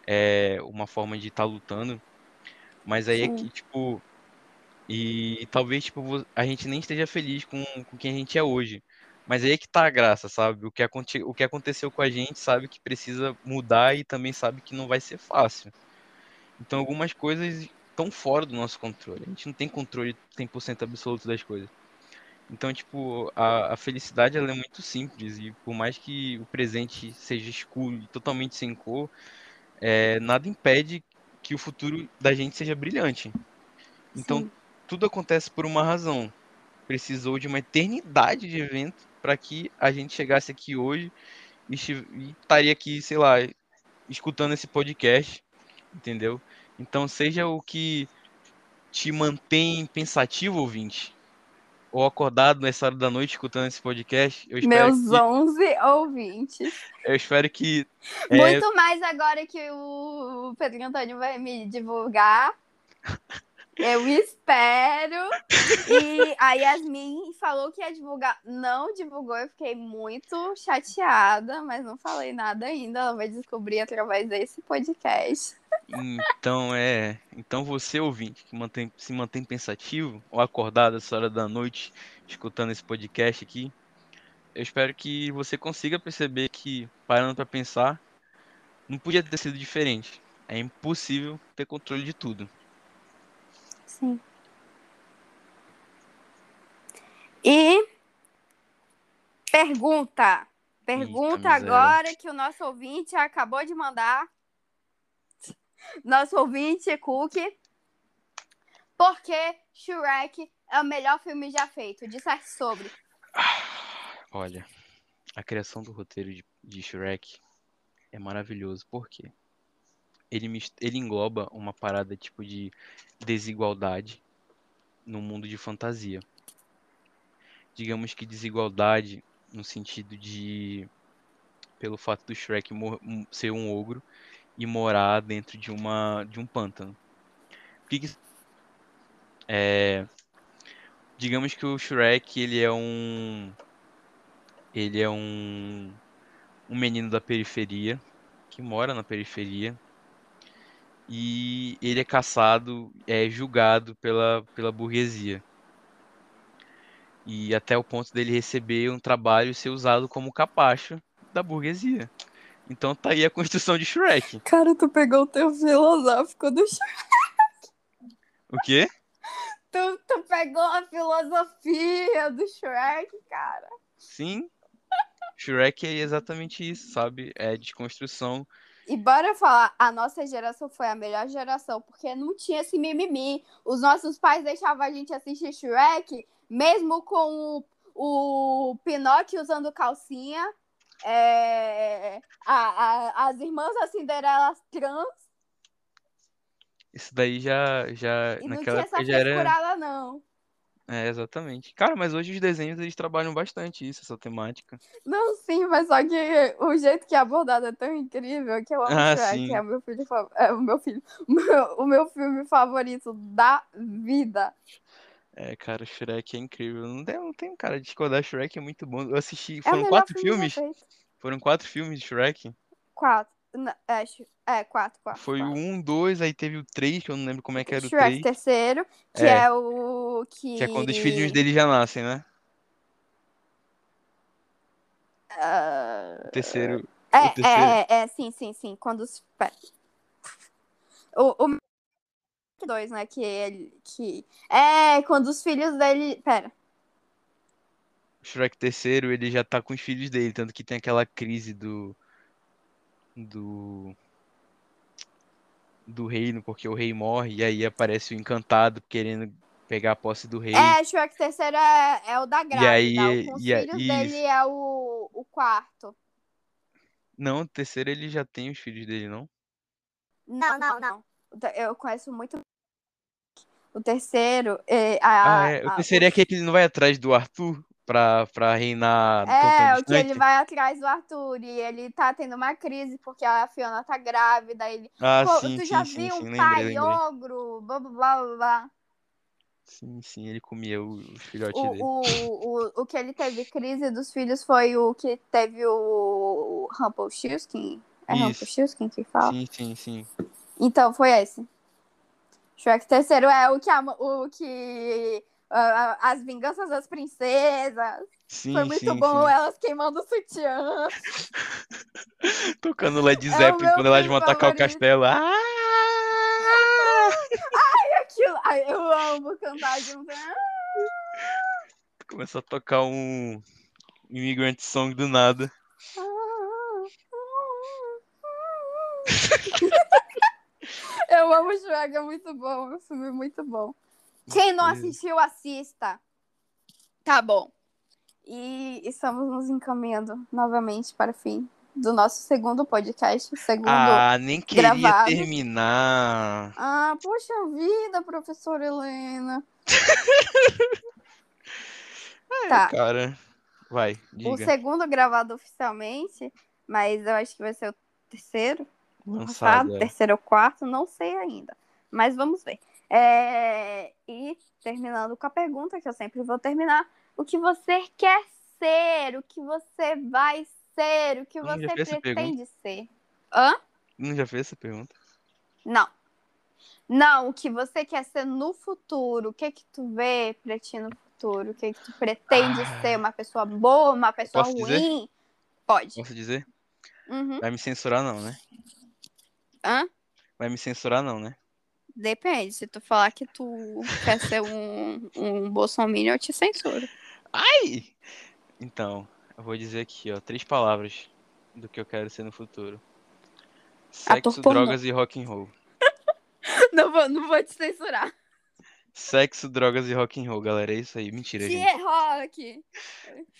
é, uma forma de estar tá lutando. Mas aí Sim. é que tipo e, talvez tipo a gente nem esteja feliz com, com quem a gente é hoje. Mas aí é que tá a graça, sabe? O que, aconte, o que aconteceu com a gente sabe que precisa mudar e também sabe que não vai ser fácil. Então algumas coisas tão fora do nosso controle. A gente não tem controle 100% absoluto das coisas. Então, tipo, a, a, felicidade ela é muito simples e por mais que o presente seja escuro e totalmente sem cor, é, nada impede que o futuro da gente seja brilhante. Então, Sim. Tudo acontece por uma razão. Precisou de uma eternidade de evento para que a gente chegasse aqui hoje e, estaria aqui, sei lá, escutando esse podcast, entendeu? Então, seja o que te mantém pensativo, ouvinte, ou acordado nessa hora da noite escutando esse podcast, Meus que, 11 ouvintes. eu espero que é, Muito mais agora que o Pedro Antônio vai me divulgar. [laughs] Eu espero. E a Yasmin falou que ia divulgar. Não divulgou, eu fiquei muito chateada, mas não falei nada ainda. Ela vai descobrir através desse podcast. Então é, então você ouvinte que mantém, se mantém pensativo ou acordado essa hora da noite escutando esse podcast aqui, eu espero que você consiga perceber que parando para pensar, não podia ter sido diferente. É impossível ter controle de tudo. Sim. E pergunta. Pergunta miséria. agora que o nosso ouvinte acabou de mandar. Nosso ouvinte, Cook. Por que Shrek é o melhor filme já feito? Disserte sobre. Olha, a criação do roteiro de, de Shrek é maravilhoso. Por quê? Ele, ele engloba uma parada tipo de desigualdade no mundo de fantasia. Digamos que desigualdade no sentido de pelo fato do Shrek ser um ogro e morar dentro de uma de um pântano. Que que- é, digamos que o Shrek ele é um ele é um um menino da periferia que mora na periferia e ele é caçado, é julgado pela, pela burguesia. E até o ponto dele receber um trabalho e ser usado como capacho da burguesia. Então tá aí a construção de Shrek. [laughs] Cara, tu pegou o teu filosófico do Shrek. O quê? Tu, tu pegou a filosofia do Shrek, cara. Sim. Shrek é exatamente isso, sabe? É desconstrução. E bora falar, a nossa geração foi a melhor geração, porque não tinha esse mimimi. Os nossos pais deixavam a gente assistir Shrek, mesmo com o, o Pinóquio usando calcinha, é, a- a- as irmãs da Cinderela trans, Isso daí já, já e não naquela tinha essa já era. não. É, exatamente. Cara, mas hoje os desenhos eles trabalham bastante isso, essa temática. Não, sim, mas só que o jeito que é abordado é tão incrível que eu amo Ah, Shrek, sim. é o meu filho, é o meu filho, [laughs] o meu, o meu filme favorito da vida. É, cara, o Shrek é incrível. Não tem, não tem cara de discordar, Shrek é muito bom. Eu assisti, É o foram melhor quatro filme filmes? Foram quatro filmes de Shrek? Quatro. Não, É, é, quatro, quatro. Foi o quatro. um, dois, aí teve o três, que eu não lembro como é que era o Shrek três. terceiro, que É. é, o que... Que é quando os filhinhos dele já nascem, né? Ah, O terceiro. é, o terceiro. é, é, é, sim, sim, sim. Quando os... O, o dois, né, que ele... Que... É, quando os filhos dele... Pera. O Shrek terceiro, ele já tá com os filhos dele, tanto que tem aquela crise do. Do. Do reino, porque o rei morre, e aí aparece o encantado querendo pegar a posse do rei. É, Shrek terceiro é, é o da grávida. aí- o os e a- isso. dele é o, o quarto. Não, o terceiro ele já tem os filhos dele, não? Não, não, não. Eu conheço muito. O terceiro. É, a, Ah, é. O a- terceiro é aquele que ele não vai atrás do Arthur pra, pra reinar É, o que ele vai atrás do Arthur e ele tá tendo uma crise porque a Fiona tá grávida. Ele, Ah, Pô, sim, tu sim, já sim, viu sim, um lembrei, pai lembrei. ogro, blá blá blá blá, blá. Sim, sim, ele comia o- os filhotes O, dele. o, o, o que ele teve crise dos filhos foi o que teve o Rumpelstiltskin. É. Rumpelstiltskin que fala? Sim, sim, sim. Então, foi esse. Shrek terceiro é o que, a- o que ah, ah, as vinganças das princesas. Sim, foi muito sim, bom sim. elas queimando o sutiã. [laughs] Tocando Led É o Zeppelin meu quando elas vão atacar o castelo. Ah! [laughs] Ai, eu amo cantar junto. Ah, Começou a tocar um Immigrant Song do nada. [laughs] Eu amo Shrek, é muito bom. É um filme muito bom. Quem não assistiu, assista. Tá bom. E estamos nos encaminhando novamente para o fim do nosso segundo podcast. o Segundo. Ah, nem queria gravado. terminar. Ah, poxa vida, professora Helena. [laughs] tá. Cara, vai, O diga. segundo gravado oficialmente, mas eu acho que vai ser o terceiro. Lançado. lançado, é. terceiro ou quarto, não sei ainda. Mas vamos ver. É, E terminando com a pergunta, que eu sempre vou terminar: o que você quer ser? O que você vai ser? O que você pretende ser? Hã? Não já fez essa pergunta? Não. Não, o que você quer ser no futuro? O que que tu vê pra ti no futuro? O que que tu pretende Ah. ser? Uma pessoa boa, uma pessoa Posso dizer? ruim? Pode. Posso dizer? Uhum. Vai me censurar não, né? Hã? Vai me censurar não, né? Depende. Se tu falar que tu quer ser um, um bolsominion, eu te censuro. Ai! Então, eu vou dizer aqui, ó, três palavras do que eu quero ser no futuro. Sexo, Ator pornô. drogas e rock and roll. [laughs] Não vou, não vou te censurar. Sexo, drogas e rock and roll, galera. É isso aí. Mentira, gente. T-Rock.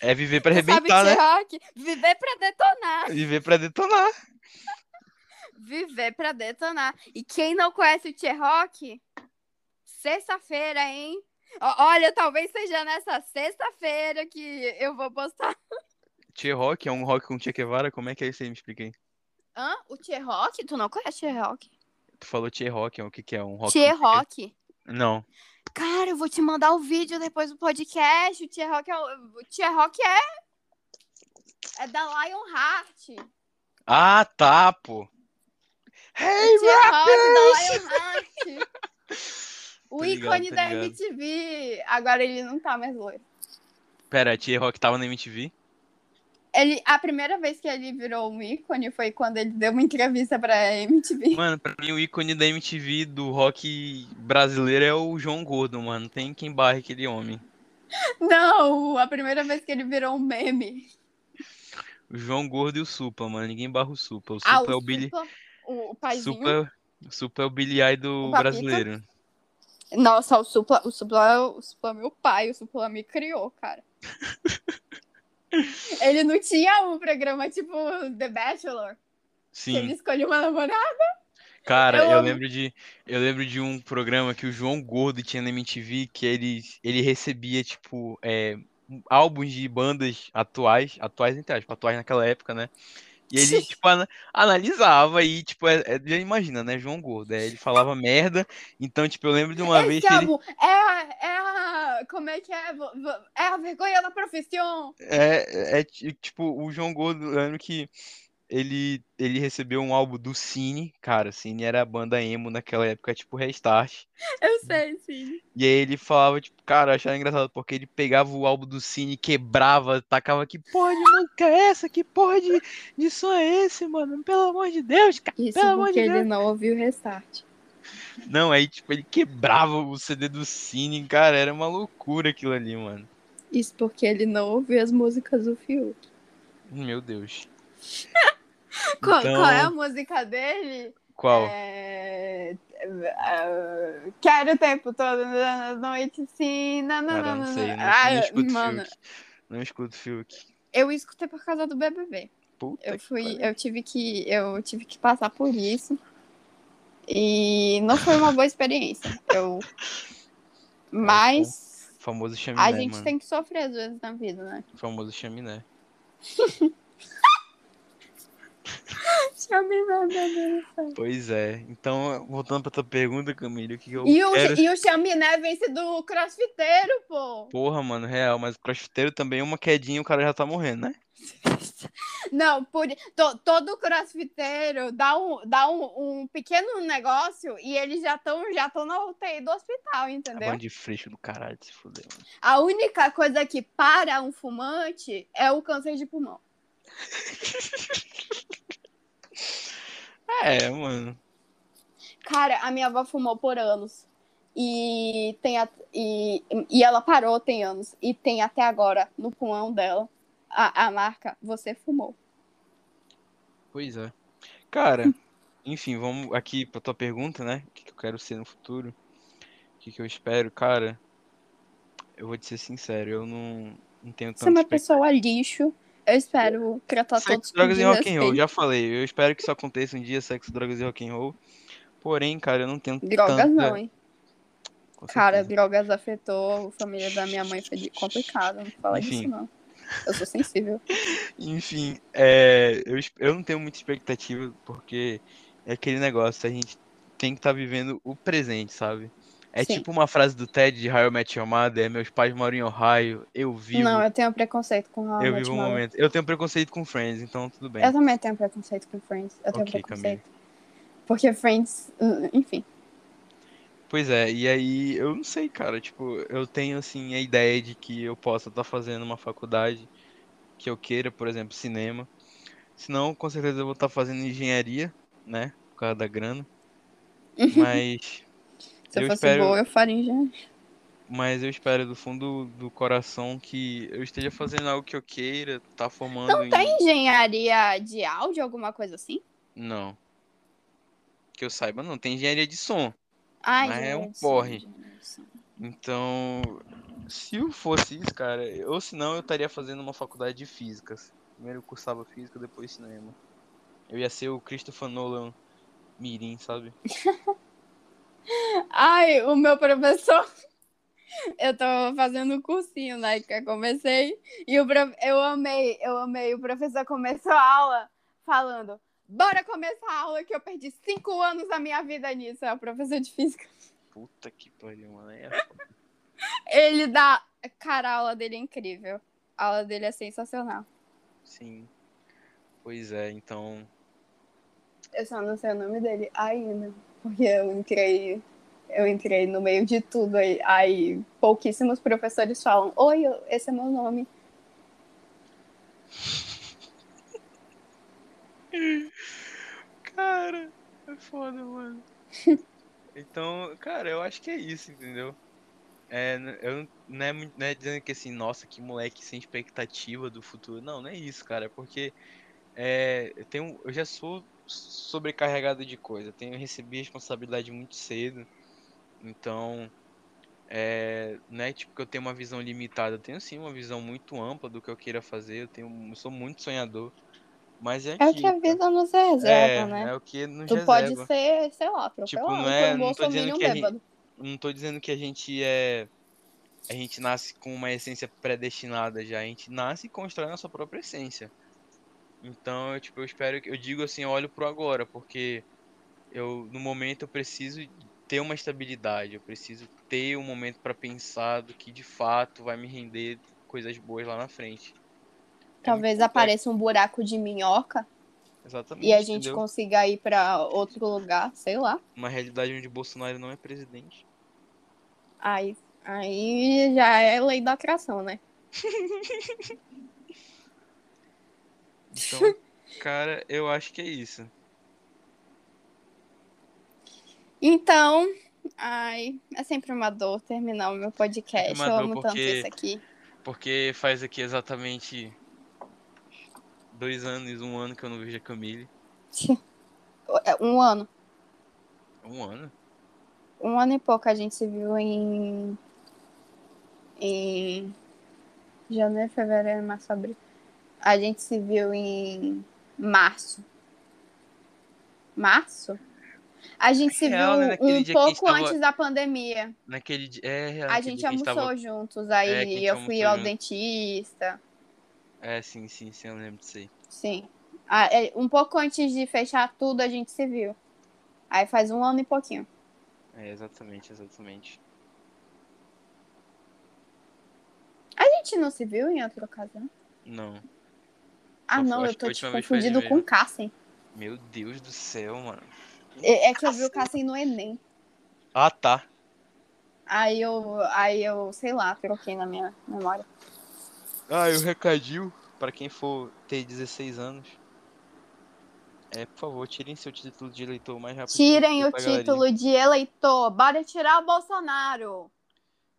É viver pra arrebentar, né? T-Rock? Viver pra detonar. Viver pra detonar. [laughs] Viver pra detonar. E quem não conhece o T-Rock, sexta-feira, hein? Olha, talvez seja nessa sexta-feira que eu vou postar. [laughs] T-Rock é um rock com Che Guevara? Como é que é isso aí? Me explica aí. Hã? O T-Rock? Tu não conhece T-Rock? Tu falou T-Rock, é o que que é? Um rock com Che- T-Rock. Não. Cara, eu vou te mandar o vídeo depois do podcast. O T-Rock é. o- O T-Rock é. É da Lionheart. Ah, tá, pô. Hey, Lionheart. [laughs] O ligado, ícone da ligado. MTV. Agora ele não tá mais loiro. Pera, T-Rock tava na MTV? Ele, a primeira vez que ele virou um ícone foi quando ele deu uma entrevista pra MTV. Mano, pra mim o ícone da MTV do rock brasileiro é o João Gordo, mano. Tem quem barre aquele homem. Não, a primeira vez que ele virou um meme. O João Gordo e o Supla, mano. Ninguém barra o Supla. O Ah, Supla é o o Billy. Supla, o, paizinho. Supla, o Supla é o Billy Idol O Papito. brasileiro. Nossa, o Supla, o Supla, é o o Supla é meu pai, o Supla me criou, cara. [laughs] ele não tinha um programa tipo The Bachelor, que ele Sim. escolheu uma namorada. Cara, Eu eu lembro de eu lembro de um programa que o João Gordo tinha na MTV que ele ele recebia tipo é, álbuns de bandas atuais, atuais entre aspas, atuais naquela época, né? E ele [laughs] tipo ana- analisava e tipo é, é- já imagina, né, João Gordo, é, ele falava merda. Então, tipo, eu lembro de uma vez Esse que ele é a, é a. Como é que é? É a vergonha da profissão. É, é ti- tipo, o João Gordo, eu lembro que ele, ele recebeu um álbum do Cine, cara, o Cine era a banda emo naquela época, tipo Restart. Eu sei, sim. E aí ele falava, tipo, cara, eu achava engraçado, porque ele pegava o álbum do Cine, quebrava, tacava, que porra de música é essa? Que porra de, de som é esse, mano? Pelo amor de Deus, cara, Isso pelo amor porque de ele Deus. não ouviu o restart. Não, aí, tipo, ele quebrava o CD do Cine, cara, era uma loucura aquilo ali, mano. Isso porque ele não ouviu as músicas do Fiuk. Meu Deus. [laughs] [laughs] Qual, Então, qual é a música dele? qual? É... é, Quero o tempo todo na noite, sim. Na, na, Cara, não sei, não, Ah, não escuto mano, Fiuk. Não escuto Fiuk. eu escutei por causa do BBB. Puta Eu fui, eu tive que, eu tive que passar por isso e não foi uma boa experiência. Eu, [laughs] mas Famoso chaminé, a gente mano. tem que sofrer às vezes na vida, né? Famoso chaminé. [laughs] Meu Deus céu. Pois é. Então, voltando pra tua pergunta, Camille, o que eu E o, quero... e o chaminé vence do crossfiteiro, pô. Porra, mano, real, mas o crossfiteiro também, uma quedinha o cara já tá morrendo, né? [laughs] Não, por, to- todo crossfiteiro dá, um, dá um, um pequeno negócio e eles já estão já tão na UTI do hospital, entendeu? banda de freixo do caralho, se fuder, mano. A única coisa que para um fumante é o câncer de pulmão. [laughs] É, mano. Cara, a minha avó fumou por anos. E, tem a- e, e ela parou tem anos. E tem até agora no pulmão dela a, a marca Você Fumou. Pois é. Cara, [laughs] Enfim, vamos aqui pra tua pergunta, né? O que, que eu quero ser no futuro? O que, que eu espero? Cara, eu vou te ser sincero, eu não, não tenho Você é uma pessoa lixo. Eu espero tratar todos Sexo, com drogas e rock and roll, desrespeito. já falei. Eu espero que isso aconteça um dia, sexo, drogas e rock and roll. Porém, cara, eu não tenho Drogas tanta... não, hein? Cara, drogas afetou a família da minha mãe, foi complicado. Não fala Enfim. disso, não. Eu sou sensível. [laughs] Enfim, é, eu, eu não tenho muita expectativa, porque é aquele negócio, a gente tem que estar vivendo o presente, sabe? É Sim. tipo uma frase do Ted de How I Met Your Mother, meus pais moram em Ohio, eu vivo, Não, eu tenho preconceito com How I eu Met vivo um momento. Eu tenho preconceito com Friends, então tudo bem. Eu também tenho preconceito com Friends. Eu tenho Ok, preconceito. Porque Friends, hum, enfim. Pois é, e aí eu não sei, cara, tipo, eu tenho assim a ideia de que eu possa estar fazendo uma faculdade que eu queira, por exemplo, cinema. Senão, com certeza eu vou estar fazendo engenharia, né? Por causa da grana. [laughs] Mas Se eu, Eu fosse espero- boa, eu faria engenharia. Mas eu espero do fundo do coração que eu esteja fazendo algo que eu queira, tá formando Não em... tem engenharia de áudio, alguma coisa assim? Não. Que eu saiba, não. Tem engenharia de som. Ah, Mas é um porre. Então, se eu fosse isso, cara, ou senão eu estaria fazendo uma faculdade de físicas. Primeiro eu cursava física, depois cinema. Eu ia ser o Christopher Nolan Mirim, sabe? [laughs] Ai, o meu professor. [laughs] Eu tô fazendo um cursinho, né? Que eu comecei. E o prof... eu amei, eu amei. O professor começou a aula falando: Bora começar a aula que eu perdi cinco anos da minha vida nisso. É o professor de física. Puta que pariu, mano. É... Ele dá. Cara, a aula dele é incrível. A aula dele é sensacional. Sim. Pois é, então. Eu só não sei o nome dele ainda. Porque eu entrei. Eu entrei no meio de tudo aí. Aí pouquíssimos professores falam: Oi, esse é meu nome. Cara, é foda, mano. [laughs] Então, cara, eu acho que é isso, entendeu? É, eu não- é, não é dizendo que assim, nossa, que moleque sem expectativa do futuro. Não, não é isso, cara. É porque é, eu tenho, eu já sou sobrecarregado de coisa. Eu tenho recebi responsabilidade muito cedo. Então, é, não é tipo que eu tenho uma visão limitada. Eu tenho sim uma visão muito ampla do que eu queira fazer. Eu tenho, eu sou muito sonhador. Mas é É o que a vida nos reserva, é, né? é o que nos Tu reserva. pode ser, sei lá, atropelado Tipo, não é- não tô dizendo que a gente- não tô dizendo que a gente é. A gente nasce com uma essência predestinada já. A gente nasce e constrói nossa própria essência. Então, eu, tipo, eu espero que. Eu digo assim, eu olho pro agora, porque eu, no momento, eu preciso ter uma estabilidade. Eu preciso ter um momento pra pensar do que de fato vai me render coisas boas lá na frente. É Talvez complexo, apareça um buraco de minhoca Exatamente. e a gente entendeu? consiga ir pra outro lugar, sei lá. Uma realidade onde Bolsonaro não é presidente. Aí, aí já é lei da atração, né? [laughs] Então, cara, eu acho que é isso. Então, ai, é sempre uma dor terminar o meu podcast. Uma Eu amo tanto porque- isso aqui. Porque faz aqui exatamente dois anos, um ano que eu não vejo a Camille. É, [laughs] Um ano. Um ano? Um ano e pouco a gente se viu em. Em. Janeiro, fevereiro, março, abril. A gente se viu em março. Março? A gente se Real, né? viu Naquele um dia a pouco tava- antes da pandemia. Naquele dia. É, real, A naquele gente dia almoçou tava- juntos. É, a Aí gente eu fui ao junto. dentista. É, sim, sim, sim, eu lembro disso aí. Sim. Ah, é, um pouco antes de fechar tudo, a gente se viu. Aí faz um ano e pouquinho. É, exatamente, exatamente. A gente não se viu em outra ocasião? Não. Ah, não, eu tô te de confundindo com o Cassen. Meu Deus do céu, mano. É, é que eu vi o Cassen no Enem. Ah, tá. Aí eu, aí eu, sei lá, troquei na minha memória. Ah, e o recadinho pra quem for ter 16 anos. É, por favor, tirem seu título de eleitor mais rápido Tirem o pra galerinha. título de eleitor. Bora tirar o Bolsonaro.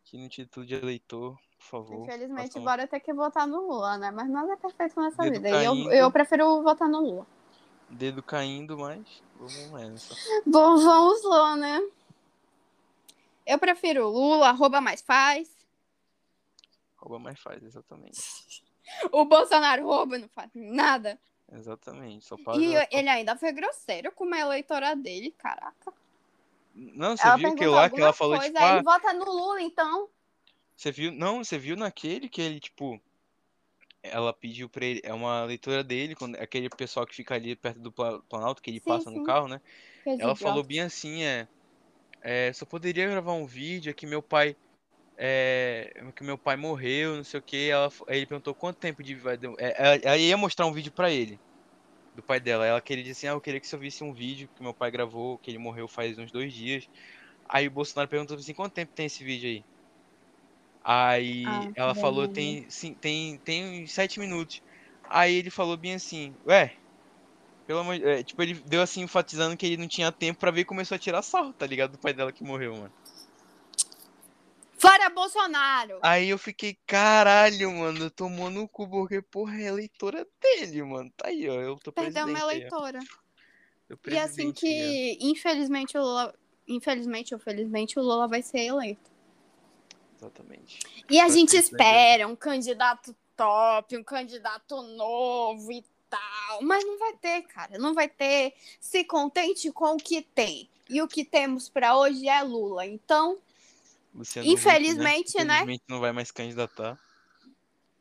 Tirem o título de eleitor, por favor. Infelizmente, bora ter que votar no Lula, né? Mas nada é perfeito nessa Dedo vida. E eu, caindo. eu prefiro votar no Lula. Dedo caindo, mas vamos nessa. Bom, vamos lá, né? Eu prefiro Lula, arroba mais faz. Rouba mais faz, exatamente. [laughs] O Bolsonaro rouba, não faz nada. Exatamente. Só para. E ele ainda foi grosseiro com uma eleitora dele, caraca. Não, você ela viu que lá que ela falou, coisa, tipo, aí ah, ele vota no Lula, então. Você viu? Não, você viu naquele que ele, tipo. Ela pediu pra ele. É uma leitura dele, quando, aquele pessoal que fica ali perto do Pla- Planalto, que ele Sim, passa sim. no carro, né? Coisa Ela falou bem assim, é. é, só poderia gravar um vídeo é que meu pai. É, que meu pai morreu, não sei o que. Ela, aí ele perguntou quanto tempo de. é, ela, ela ia mostrar um vídeo pra ele. Do pai dela. Ela queria dizer assim, ah, eu queria que você visse um vídeo que meu pai gravou, que ele morreu faz uns dois dias. Aí o Bolsonaro perguntou assim, quanto tempo tem esse vídeo aí? Aí Ah, ela falou, tem, sim, tem, tem uns sete minutos. Aí ele falou bem assim, ué, pelo amor de... é, tipo, ele deu assim, enfatizando que ele não tinha tempo pra ver e começou a tirar sarro, tá ligado? Do pai dela que morreu, mano. Fora Bolsonaro! Aí eu fiquei, caralho, mano, tomou no cu, porque, porra, é eleitora dele, mano. Tá aí, ó, eu tô Perdeu uma eleitora. E assim que, infelizmente, o Lula. Infelizmente ou felizmente, o Lula vai ser eleito. Exatamente. E a gente né, espera um candidato top, um candidato novo e tal. Mas não vai ter, cara. Não vai ter. Se contente com o que tem. E o que temos pra hoje é Lula. Então, Luciano Huck, Infelizmente, né? Infelizmente não vai mais candidatar.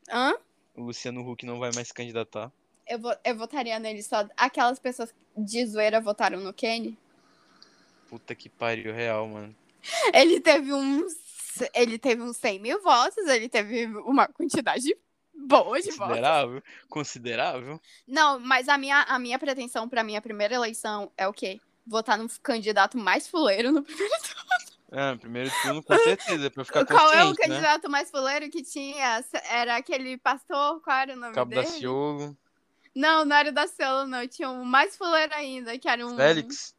hã? O Luciano Huck não vai mais candidatar. Eu, vo- eu votaria nele só. Aquelas pessoas de zoeira votaram no Kenny. Puta que pariu, real, mano. Ele teve uns. Ele teve uns 100 mil votos, ele teve uma quantidade boa de votos. Considerável, considerável. Não, mas a minha, a minha pretensão pra minha primeira eleição é o quê? Votar no candidato mais fuleiro no primeiro [laughs] Ah, primeiro turno, com certeza, pra ficar Qual é o né? candidato mais fuleiro que tinha? Era aquele pastor, qual era o nome Cabo dele? Daciolo, Não, não era o da Ciolo, não. Tinha um mais fuleiro ainda, que era um. Félix.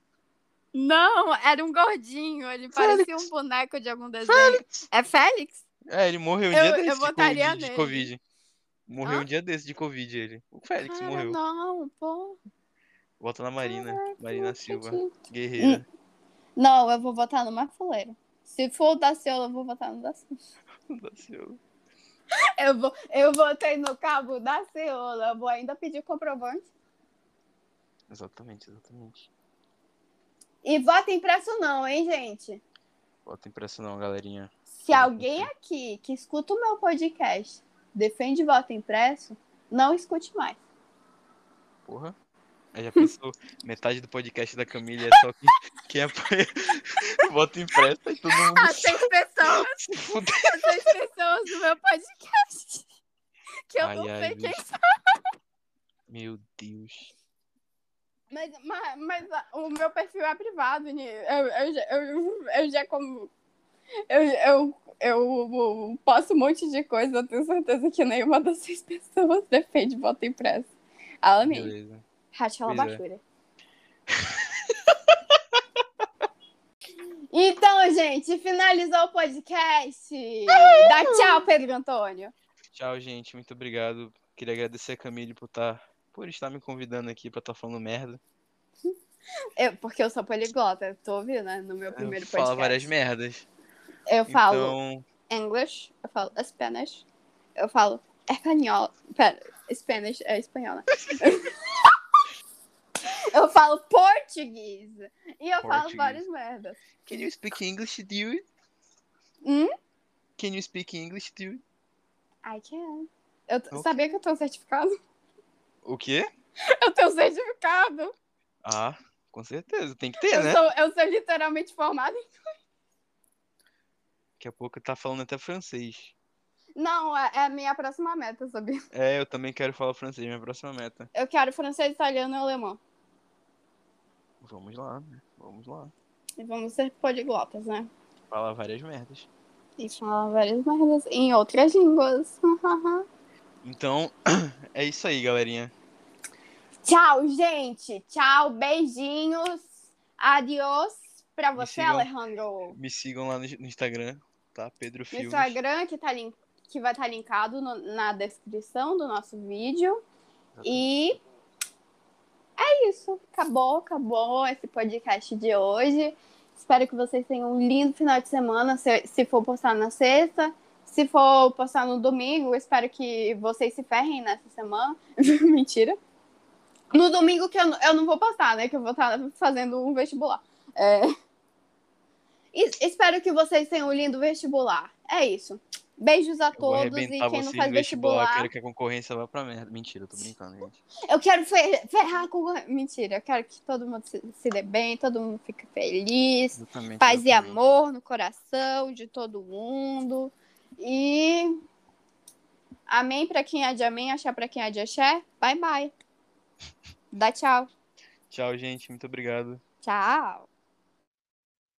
Não, era um gordinho. Ele parecia um boneco de algum desenho. Félix. É Félix? É, ele morreu um Eu- dia eu desse de votaria Covid, de. Covid. Morreu Hã? um dia desse de Covid, ele. O Félix Cara, morreu. não, pô. Volta na Marina. Caraca, Marina Silva. acredito. Guerreira. Não, eu vou votar no mais fuleiro. Se for o da Ciolo, eu vou votar no da Ciolo. [laughs] Daciolo. Eu, vou, eu votei no cabo da Ciolo. Eu vou ainda pedir comprovante. Exatamente, exatamente. E voto impresso não, hein, gente? Bota impresso não, galerinha. Se alguém aqui que escuta o meu podcast defende voto impresso, não escute mais. Porra. Aí já pensou, [laughs] metade do podcast da Camila é só quem, quem apoia [laughs] voto impresso e todo mundo As seis pessoas, [laughs] seis pessoas do meu podcast. Que eu Ai, não ai, sei quem bicho. são. Meu Deus. Mas, mas, mas o meu perfil é privado. Eu, eu, já- eu, eu já como. Eu, eu, eu posto um monte de coisa, eu tenho certeza que nenhuma das seis [laughs] pessoas defende voto impresso. Amém. Beleza. Pois é. Labachura. [laughs] Então, gente, finalizou o podcast. Dá tchau, Pedro Antônio. Tchau, gente. Muito obrigado. Queria agradecer a Camille por, tá, por estar me convidando aqui pra estar falando merda. Eu, porque eu sou poliglota, tu ouviu, né? No meu primeiro Eu podcast. falo várias merdas. Eu falo Então, English, eu falo Spanish, eu falo espanhol. Pera, Spanish é espanhol, né? [laughs] eu falo português. E eu falo Português. várias merdas. can you speak English, dude? Hum? Can you speak English, dude? I can. Eu t- Ok. sabia que eu tenho certificado? O quê? Eu tenho certificado. Ah, com certeza. Tem que ter, Eu, né? sou, eu sou literalmente formada em. Daqui a pouco tá falando até francês. Não, é, é a minha próxima meta, sabia? É, eu também quero falar francês, minha próxima meta. Eu quero francês, italiano e alemão. Vamos lá, né? Vamos lá. E vamos ser poliglotas, né? Falar várias merdas. E falar várias merdas em outras línguas. [laughs] Então, [clears throat] é isso aí, galerinha. Tchau, gente. Tchau, beijinhos. Adiós pra Me você, sigam. Alejandro. Me sigam lá no, no Instagram, tá? Pedro No Filmes. Instagram, que, tá link, que vai estar linkado no- na descrição do nosso vídeo. E é isso. Acabou, acabou esse podcast de hoje. Espero que vocês tenham um lindo final de semana, se, se for postar na sexta. Se for postar no domingo, espero que vocês se ferrem nessa semana. [laughs] Mentira. No domingo que eu, eu não vou postar, né? Que eu vou estar fazendo um vestibular. É... Espero que vocês tenham um lindo vestibular. É isso. Beijos a todos e quem não faz vestibular. Eu quero que a concorrência vá pra merda. Mentira, eu tô brincando, gente. Eu quero ferrar a concorrência. Mentira, eu quero que todo mundo se, se dê bem, todo mundo fique feliz. Exatamente, paz exatamente. e amor no coração de todo mundo. E. Amém pra quem é de amém, axé pra quem é de axé. Bye, bye. Dá tchau. Tchau, gente. Muito obrigado. Tchau.